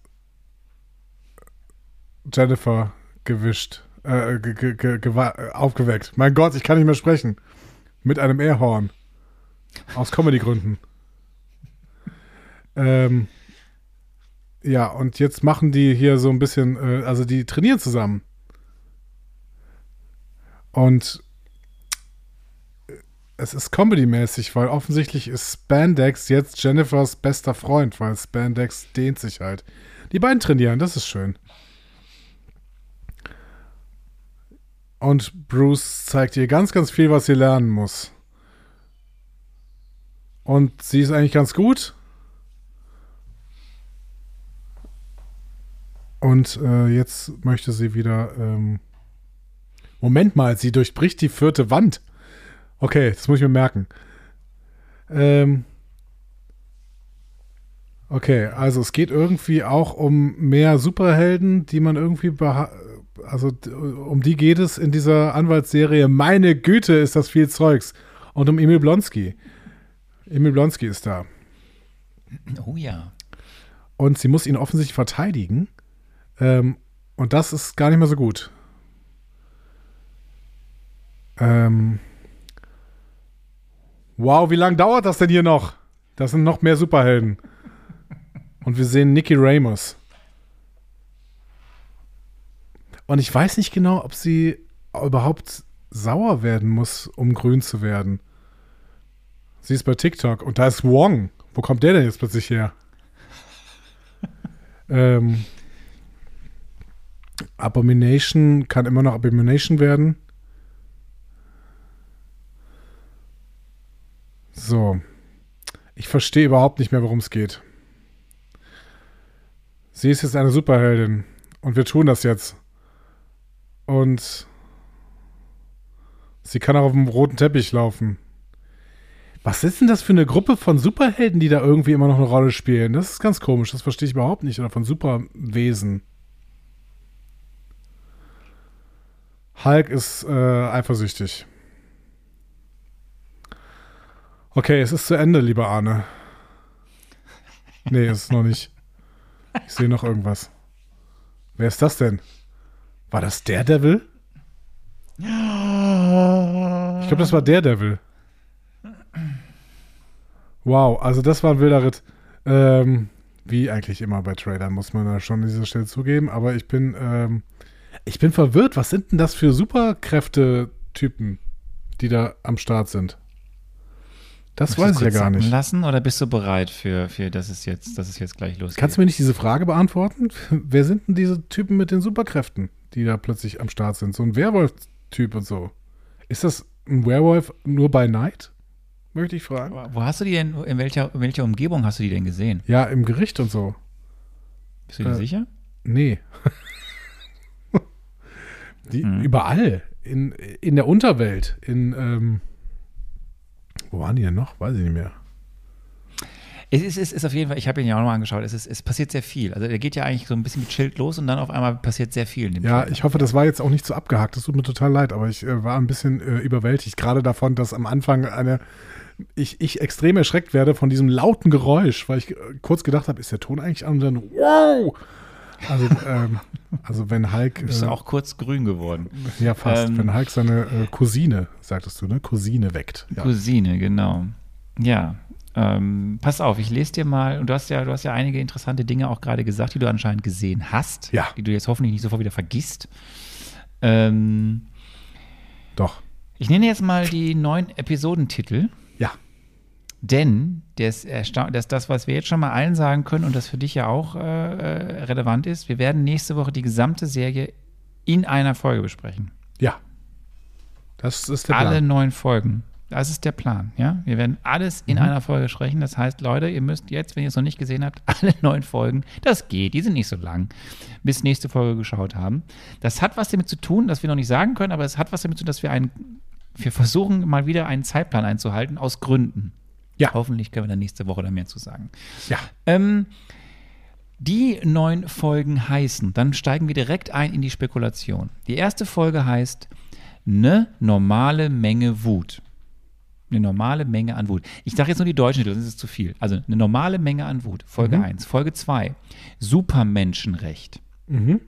Jennifer gewischt, äh, ge, ge, ge, aufgeweckt. Mein Gott, ich kann nicht mehr sprechen. Mit einem Airhorn. Aus Comedy-Gründen. ähm, ja, und jetzt machen die hier so ein bisschen, äh, also die trainieren zusammen. Und es ist comedy-mäßig, weil offensichtlich ist Spandex jetzt Jennifers bester Freund, weil Spandex dehnt sich halt. Die beiden trainieren, das ist schön. Und Bruce zeigt ihr ganz, ganz viel, was sie lernen muss. Und sie ist eigentlich ganz gut. Und äh, jetzt möchte sie wieder. Ähm Moment mal, sie durchbricht die vierte Wand. Okay, das muss ich mir merken. Ähm okay, also es geht irgendwie auch um mehr Superhelden, die man irgendwie also um die geht es in dieser Anwaltsserie. Meine Güte, ist das viel Zeugs. Und um Emil Blonsky. Emil Blonsky ist da. Oh ja. Und sie muss ihn offensichtlich verteidigen. Ähm, und das ist gar nicht mehr so gut. Ähm, wow, wie lange dauert das denn hier noch? Das sind noch mehr Superhelden. Und wir sehen Nikki Ramos. Und ich weiß nicht genau, ob sie überhaupt sauer werden muss, um grün zu werden. Sie ist bei TikTok und da ist Wong. Wo kommt der denn jetzt plötzlich her? ähm, Abomination kann immer noch Abomination werden. So. Ich verstehe überhaupt nicht mehr, worum es geht. Sie ist jetzt eine Superheldin. Und wir tun das jetzt. Und sie kann auch auf dem roten Teppich laufen. Was ist denn das für eine Gruppe von Superhelden, die da irgendwie immer noch eine Rolle spielen? Das ist ganz komisch. Das verstehe ich überhaupt nicht. Oder von Superwesen. Hulk ist äh, eifersüchtig. Okay, es ist zu Ende, lieber Arne. Nee, es ist noch nicht. Ich sehe noch irgendwas. Wer ist das denn? War das der Devil? Ich glaube, das war Daredevil. Wow, also das war ein wilder Ritt. Ähm, wie eigentlich immer bei Trailern, muss man da schon an dieser Stelle zugeben. Aber ich bin, ähm, ich bin verwirrt. Was sind denn das für Superkräfte-Typen, die da am Start sind? Das Möchtest weiß ich ja gar nicht. lassen oder bist du bereit für, für dass es jetzt, dass es jetzt gleich losgeht? Kannst du mir nicht diese Frage beantworten? Wer sind denn diese Typen mit den Superkräften, die da plötzlich am Start sind? So ein Werwolf-Typ und so. Ist das ein Werwolf nur bei Night? Möchte ich fragen. Wo hast du die denn, in welcher, in welcher Umgebung hast du die denn gesehen? Ja, im Gericht und so. Bist du dir Äh, sicher? Nee. Die, Mhm. Überall. In, in der Unterwelt. In, ähm, wo waren die denn noch? Weiß ich nicht mehr. Es ist, es ist auf jeden Fall, ich habe ihn ja auch nochmal angeschaut, es, ist, es passiert sehr viel. Also der geht ja eigentlich so ein bisschen gechillt los und dann auf einmal passiert sehr viel in dem Ja, Trailer. ich hoffe, das war jetzt auch nicht so abgehakt. Das tut mir total leid, aber ich äh, war ein bisschen äh, überwältigt. Gerade davon, dass am Anfang eine, ich, ich extrem erschreckt werde von diesem lauten Geräusch, weil ich äh, kurz gedacht habe, ist der Ton eigentlich an? Und dann, wow! Also, ähm, also wenn Hulk. Du bist äh, auch kurz grün geworden. ja, fast. ähm, wenn Hulk seine äh, Cousine, sagtest du, ne? Cousine weckt. Ja. Cousine, genau. Ja. Ähm, pass auf, ich lese dir mal, und du hast ja, du hast ja einige interessante Dinge auch gerade gesagt, die du anscheinend gesehen hast, Ja. die du jetzt hoffentlich nicht sofort wieder vergisst. Ähm, Doch. ich nenne jetzt mal die neuen Episodentitel. Denn das, das, das, was wir jetzt schon mal allen sagen können und das für dich ja auch äh, äh, relevant ist, wir werden nächste Woche die gesamte Serie in einer Folge besprechen. Ja. Das ist der Alle Plan. neun Folgen. Das ist der Plan, ja. Wir werden alles in Mhm. einer Folge sprechen. Das heißt, Leute, ihr müsst jetzt, wenn ihr es noch nicht gesehen habt, alle neun Folgen, das geht, die sind nicht so lang, bis nächste Folge geschaut haben. Das hat was damit zu tun, dass wir noch nicht sagen können, aber es hat was damit zu tun, dass wir einen, wir versuchen mal wieder einen Zeitplan einzuhalten, aus Gründen. Ja. Hoffentlich können wir dann nächste Woche da mehr zu sagen. Ja. Ähm, die neun Folgen heißen, dann steigen wir direkt ein in die Spekulation. Die erste Folge heißt eine normale Menge Wut. Eine normale Menge an Wut. Ich sage jetzt nur die deutschen Titel, das ist zu viel. Also eine normale Menge an Wut. Folge 1. Folge 2. Supermenschenrecht. Mhm.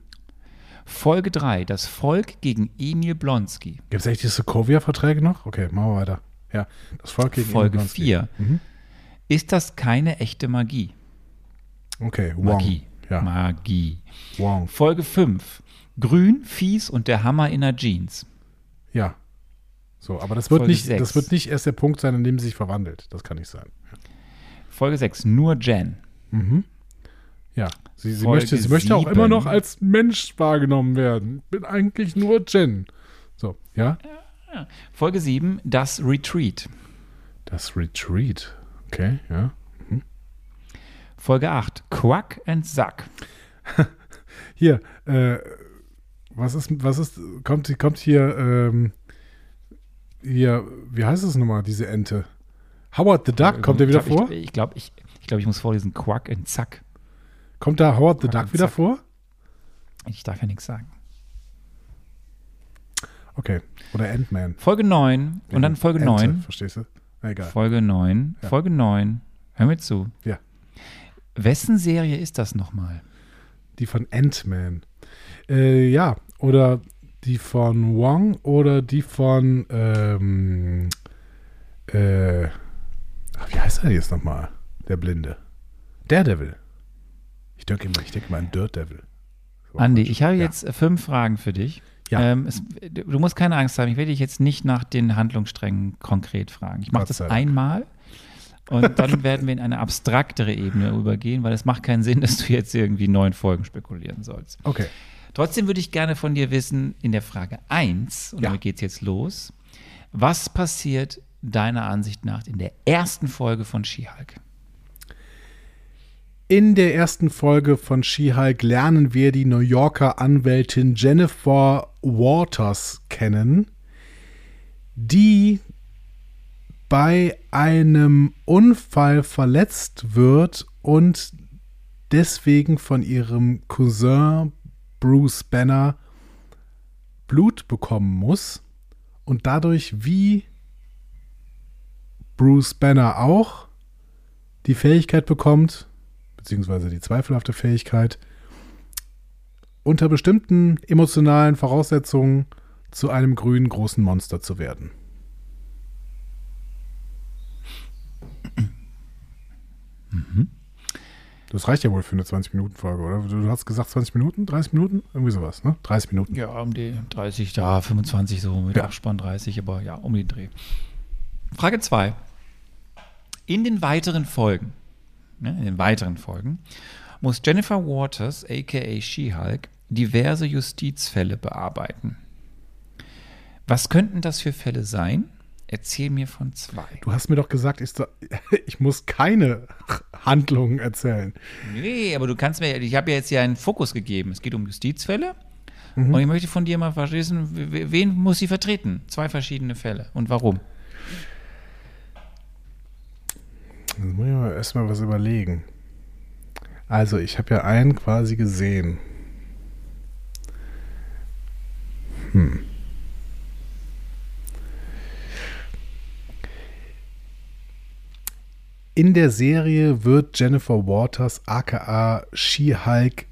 Folge 3. Das Volk gegen Emil Blonsky. Gibt es eigentlich die Sokovia-Verträge noch? Okay, machen wir weiter. Ja. Das Volk gegen Folge England. 4. Mhm. Ist das keine echte Magie? Okay, Wong. Magie. Ja, Magie. Wong. Folge 5. Grün, fies und der Hammer in der Jeans. Ja. So, aber das wird, Folge nicht, das wird nicht erst der Punkt sein, an dem sie sich verwandelt. Das kann nicht sein. Folge 6. Nur Jen. Mhm. Ja. Sie, sie, möchte, sie möchte auch immer noch als Mensch wahrgenommen werden. Bin eigentlich nur Jen. So, ja. Folge 7. Das Retreat. Das Retreat. Okay, ja. Folge 8. Quack and Sack. Hier, äh, was ist, was ist, kommt, kommt hier, ähm, hier, wie heißt es nochmal, diese Ente? Howard the Duck, kommt der wieder ich glaub, vor? Ich, ich glaube, ich, ich, glaub, ich muss vorlesen. Quack and Zack. Kommt da Howard the Quack Duck wieder Zack. vor? Ich darf ja nichts sagen. Okay. Oder Ant-Man. Folge 9. Und dann Folge Ente, 9. Verstehst du? Na, egal. Folge 9. Ja. Folge 9. Hör mir zu. Ja. Wessen Serie ist das nochmal? Die von Ant-Man. Äh, ja, oder die von Wong oder die von, ähm, äh, ach, wie heißt er jetzt nochmal? Der Blinde. Daredevil. Ich denke immer, ich denke immer an Dirt Devil. Andi, ich habe Ja. jetzt fünf Fragen für dich. Ja. Ähm, es, du musst keine Angst haben. Ich werde dich jetzt nicht nach den Handlungssträngen konkret fragen. Ich mache das einmal und dann werden wir in eine abstraktere Ebene übergehen, weil es macht keinen Sinn, dass du jetzt irgendwie neun Folgen spekulieren sollst. Okay. Trotzdem würde ich gerne von dir wissen, in der Frage 1, und Ja. damit geht es jetzt los, was passiert deiner Ansicht nach in der ersten Folge von She-Hulk? In der ersten Folge von She-Hulk lernen wir die New Yorker Anwältin Jennifer Waters kennen, die bei einem Unfall verletzt wird und deswegen von ihrem Cousin Bruce Banner Blut bekommen muss und dadurch wie Bruce Banner auch die Fähigkeit bekommt, beziehungsweise die zweifelhafte Fähigkeit, unter bestimmten emotionalen Voraussetzungen zu einem grünen großen Monster zu werden. Mhm. Das reicht ja wohl für eine 20-Minuten-Folge, oder? Du hast gesagt 20 Minuten, 30 Minuten, irgendwie sowas, ne? 30 Minuten. Ja, um die 30, da 25 so, mit ja. Abspann 30, aber ja, um den Dreh. Frage 2. In den weiteren Folgen ne, in den weiteren Folgen, muss Jennifer Waters, aka She-Hulk, diverse Justizfälle bearbeiten. Was könnten das für Fälle sein? Erzähl mir von zwei. Du hast mir doch gesagt, ich, ich muss keine Handlungen erzählen. Nee, aber du kannst mir, ich habe ja jetzt hier einen Fokus gegeben. Es geht um Justizfälle. Mhm. Und ich möchte von dir mal wissen, wen muss sie vertreten? Zwei verschiedene Fälle. Und warum? Jetzt muss ich mal erstmal was überlegen. Also, ich habe ja einen quasi gesehen. Hm. In der Serie wird Jennifer Waters, aka She-Hulk,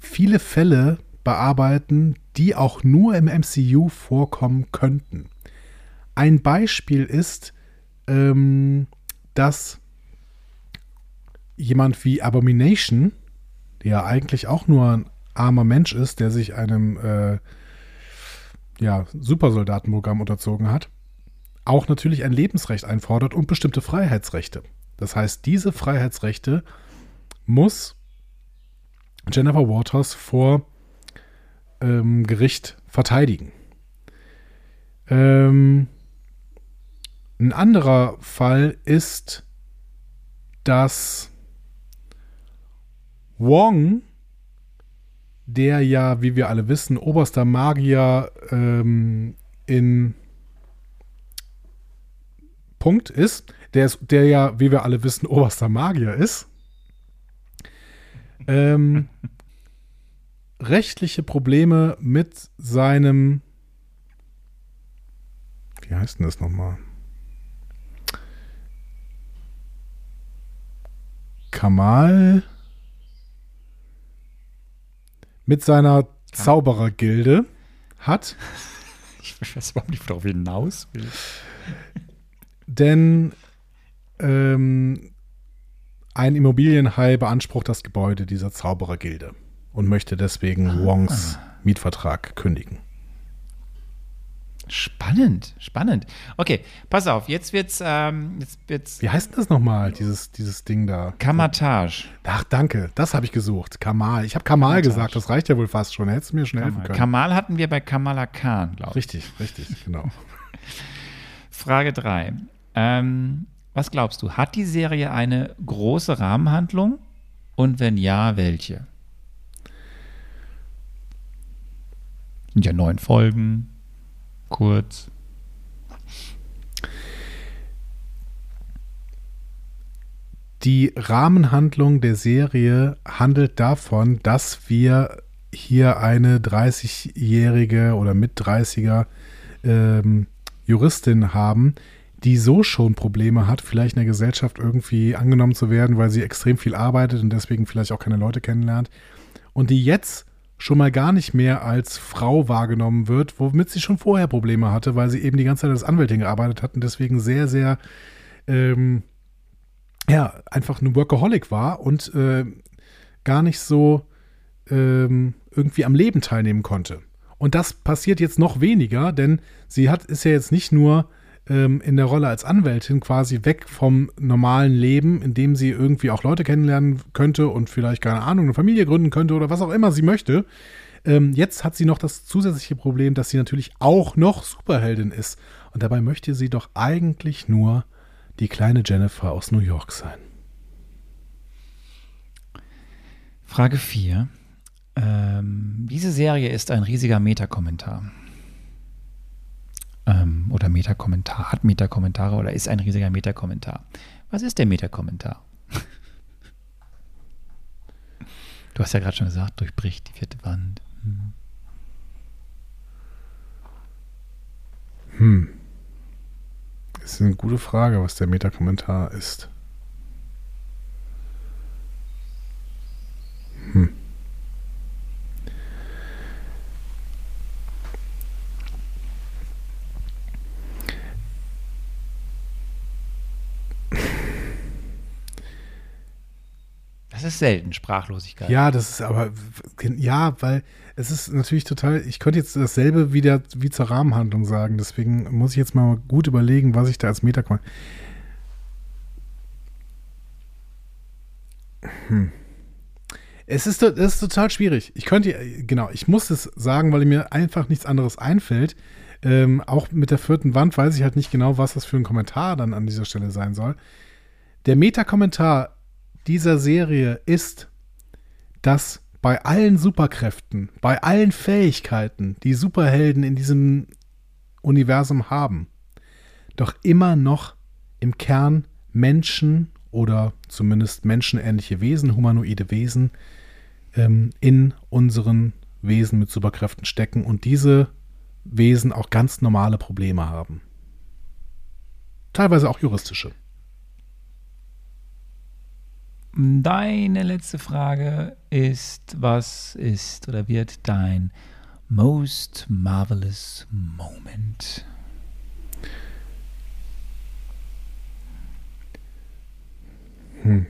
viele Fälle bearbeiten, die auch nur im MCU vorkommen könnten. Ein Beispiel ist, ähm, dass jemand wie Abomination, der eigentlich auch nur ein armer Mensch ist, der sich einem äh, ja, Supersoldatenprogramm unterzogen hat, auch natürlich ein Lebensrecht einfordert und bestimmte Freiheitsrechte. Das heißt, diese Freiheitsrechte muss Jennifer Waters vor ähm, Gericht verteidigen. Ähm, ein anderer Fall ist, dass Wong, der ja, wie wir alle wissen, oberster Magier ähm, in Punkt ist, der, ist, der ja, wie wir alle wissen, oberster Magier ist, ähm, rechtliche Probleme mit seinem, wie heißt denn das nochmal? Kamal mit seiner Zauberergilde hat, Ich weiß überhaupt nicht, worauf hinaus will. denn ähm, ein Immobilienhai beansprucht das Gebäude dieser Zauberergilde und möchte deswegen Wongs Mietvertrag kündigen. Spannend, spannend. Okay, pass auf, jetzt wird's, ähm, jetzt wird's Wie heißt denn das nochmal, dieses, dieses Ding da? Kamatage. Ach, danke, das habe ich gesucht. Kamal. Ich habe Kamal gesagt, das reicht ja wohl fast schon. Hättest du mir schon helfen Kamal. können. Kamal hatten wir bei Kamala Khan, glaube ich. Richtig, richtig, genau. Frage 3. Ähm, was glaubst du, hat die Serie eine große Rahmenhandlung? Und wenn ja, welche? Sind ja neun Folgen, kurz. Die Rahmenhandlung der Serie handelt davon, dass wir hier eine 30-jährige oder mit 30er ähm, Juristin haben, die so schon Probleme hat, vielleicht in der Gesellschaft irgendwie angenommen zu werden, weil sie extrem viel arbeitet und deswegen vielleicht auch keine Leute kennenlernt. Und die jetzt schon mal gar nicht mehr als Frau wahrgenommen wird, womit sie schon vorher Probleme hatte, weil sie eben die ganze Zeit als Anwältin gearbeitet hat und deswegen sehr, sehr ähm, ja, einfach ein Workaholic war und äh, gar nicht so ähm, irgendwie am Leben teilnehmen konnte. Und das passiert jetzt noch weniger, denn sie hat, ist ja jetzt nicht nur ähm, in der Rolle als Anwältin quasi weg vom normalen Leben, in dem sie irgendwie auch Leute kennenlernen könnte und vielleicht, keine Ahnung, eine Familie gründen könnte oder was auch immer sie möchte. Ähm, jetzt hat sie noch das zusätzliche Problem, dass sie natürlich auch noch Superheldin ist. Und dabei möchte sie doch eigentlich nur die kleine Jennifer aus New York sein. Frage 4. Ähm, diese Serie ist ein riesiger Metakommentar. Ähm, oder Metakommentar, hat Metakommentare oder ist ein riesiger Metakommentar. Was ist der Metakommentar? Du hast ja gerade schon gesagt, durchbricht die vierte Wand. Hm. Das ist eine gute Frage, was der Metakommentar ist. Hm. Das ist selten, Sprachlosigkeit. Ja, das ist aber, ja, weil es ist natürlich total, ich könnte jetzt dasselbe wieder wie zur Rahmenhandlung sagen, deswegen muss ich jetzt mal gut überlegen, was ich da als Meta hm. Es ist, es ist total schwierig. Ich könnte, genau, ich muss es sagen, weil mir einfach nichts anderes einfällt. Ähm, auch mit der vierten Wand weiß ich halt nicht genau, was das für ein Kommentar dann an dieser Stelle sein soll. Der Meta-Kommentar dieser Serie ist, dass bei allen Superkräften, bei allen Fähigkeiten, die Superhelden in diesem Universum haben, doch immer noch im Kern Menschen oder zumindest menschenähnliche Wesen, humanoide Wesen, ähm, in unseren Wesen mit Superkräften stecken und diese Wesen auch ganz normale Probleme haben. Teilweise auch juristische. Deine letzte Frage ist, was ist oder wird dein most marvelous moment? Hm.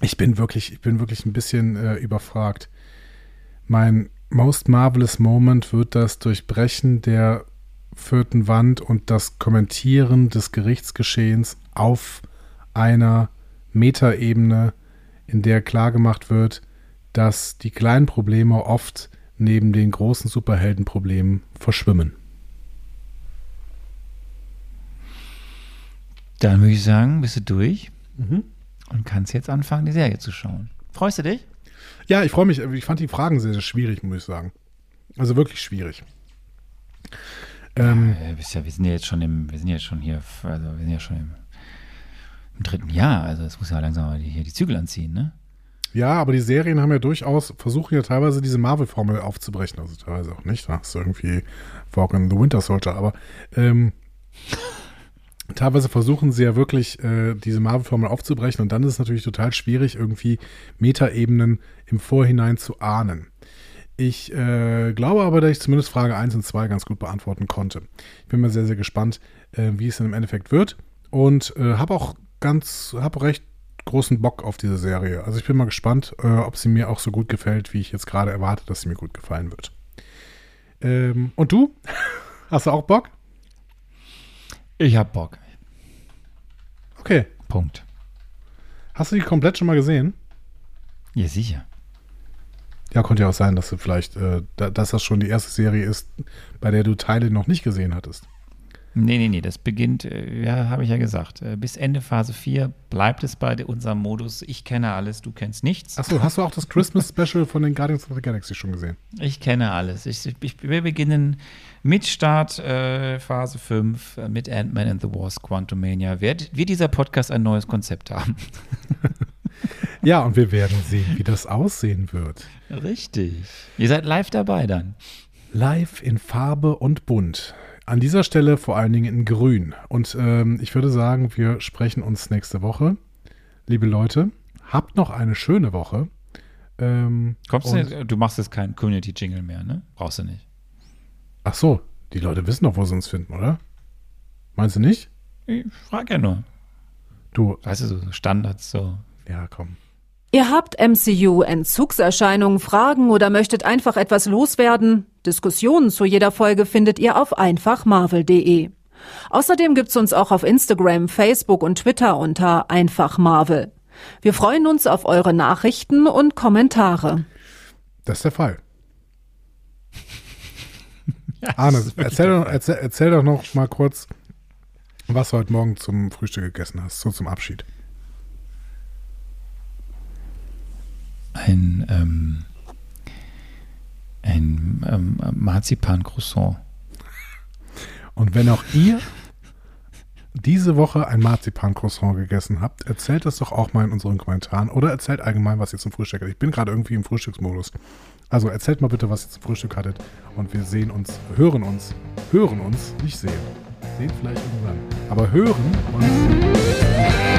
Ich bin wirklich, ich bin wirklich ein bisschen äh, überfragt. Mein most marvelous moment wird das Durchbrechen der vierten Wand und das Kommentieren des Gerichtsgeschehens auf einer Metaebene, in der klargemacht wird, dass die kleinen Probleme oft neben den großen Superheldenproblemen verschwimmen. Dann würde ich sagen, bist du durch mhm. und kannst jetzt anfangen, die Serie zu schauen. Freust du dich? Ja, ich freue mich. Ich fand die Fragen sehr, sehr schwierig, muss ich sagen. Also wirklich schwierig. Ähm, ja, wir sind ja jetzt schon im, wir sind jetzt schon hier, also wir sind ja schon im im dritten Jahr. Also es muss ja langsam mal hier die Zügel anziehen, ne? Ja, aber die Serien haben ja durchaus, versuchen ja teilweise diese Marvel-Formel aufzubrechen. Also teilweise auch nicht. Da hast du irgendwie Falcon the Winter Soldier. Aber ähm, teilweise versuchen sie ja wirklich, äh, diese Marvel-Formel aufzubrechen. Und dann ist es natürlich total schwierig, irgendwie Metaebenen im Vorhinein zu ahnen. Ich äh, glaube aber, dass ich zumindest Frage 1 und 2 ganz gut beantworten konnte. Ich bin mal sehr, sehr gespannt, äh, wie es dann im Endeffekt wird. Und äh, habe auch ganz, habe recht großen Bock auf diese Serie. Also ich bin mal gespannt, äh, ob sie mir auch so gut gefällt, wie ich jetzt gerade erwarte, dass sie mir gut gefallen wird. Ähm, und du? Hast du auch Bock? Ich hab Bock. Okay. Punkt. Hast du die komplett schon mal gesehen? Ja, sicher. Ja, konnte ja auch sein, dass du vielleicht, äh, da, dass das schon die erste Serie ist, bei der du Teile noch nicht gesehen hattest. Nee, nee, nee, das beginnt, äh, ja, habe ich ja gesagt. Äh, bis Ende Phase 4 bleibt es bei unserem Modus, ich kenne alles, du kennst nichts. Achso, hast du auch das Christmas Special von den Guardians of the Galaxy schon gesehen? Ich kenne alles. Ich, ich, wir beginnen mit Start äh, Phase 5 äh, mit Ant-Man and the Wars Quantumania. Wird, wird dieser Podcast ein neues Konzept haben? ja, und wir werden sehen, wie das aussehen wird. Richtig. Ihr seid live dabei dann. Live in Farbe und bunt. An dieser Stelle vor allen Dingen in Grün. Und ähm, ich würde sagen, wir sprechen uns nächste Woche. Liebe Leute, habt noch eine schöne Woche. Ähm, Kommst du, nicht, du machst jetzt keinen Community-Jingle mehr, ne? Brauchst du nicht. Ach so, die Leute wissen doch, wo sie uns finden, oder? Meinst du nicht? Ich frage ja nur. Du. Weißt du, so Standards, so. Ja, komm. Ihr habt MCU-Entzugserscheinungen, Fragen oder möchtet einfach etwas loswerden? Diskussionen zu jeder Folge findet ihr auf einfachmarvel.de. Außerdem gibt's uns auch auf Instagram, Facebook und Twitter unter einfachmarvel. Wir freuen uns auf eure Nachrichten und Kommentare. Das ist der Fall. ja, Arne, erzähl doch, erzähl, erzähl doch noch mal kurz, was du heute Morgen zum Frühstück gegessen hast, so zum Abschied. Ein, ähm, ein ähm, Marzipan-Croissant. Und wenn auch ihr diese Woche ein Marzipan-Croissant gegessen habt, erzählt das doch auch mal in unseren Kommentaren oder erzählt allgemein, was ihr zum Frühstück hattet. Ich bin gerade irgendwie im Frühstücksmodus. Also erzählt mal bitte, was ihr zum Frühstück hattet und wir sehen uns, hören uns, hören uns, nicht sehen. Sehen vielleicht irgendwann, aber hören uns.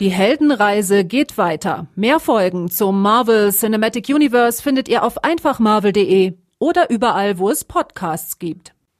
Die Heldenreise geht weiter. Mehr Folgen zum Marvel Cinematic Universe findet ihr auf einfachmarvel.de oder überall, wo es Podcasts gibt.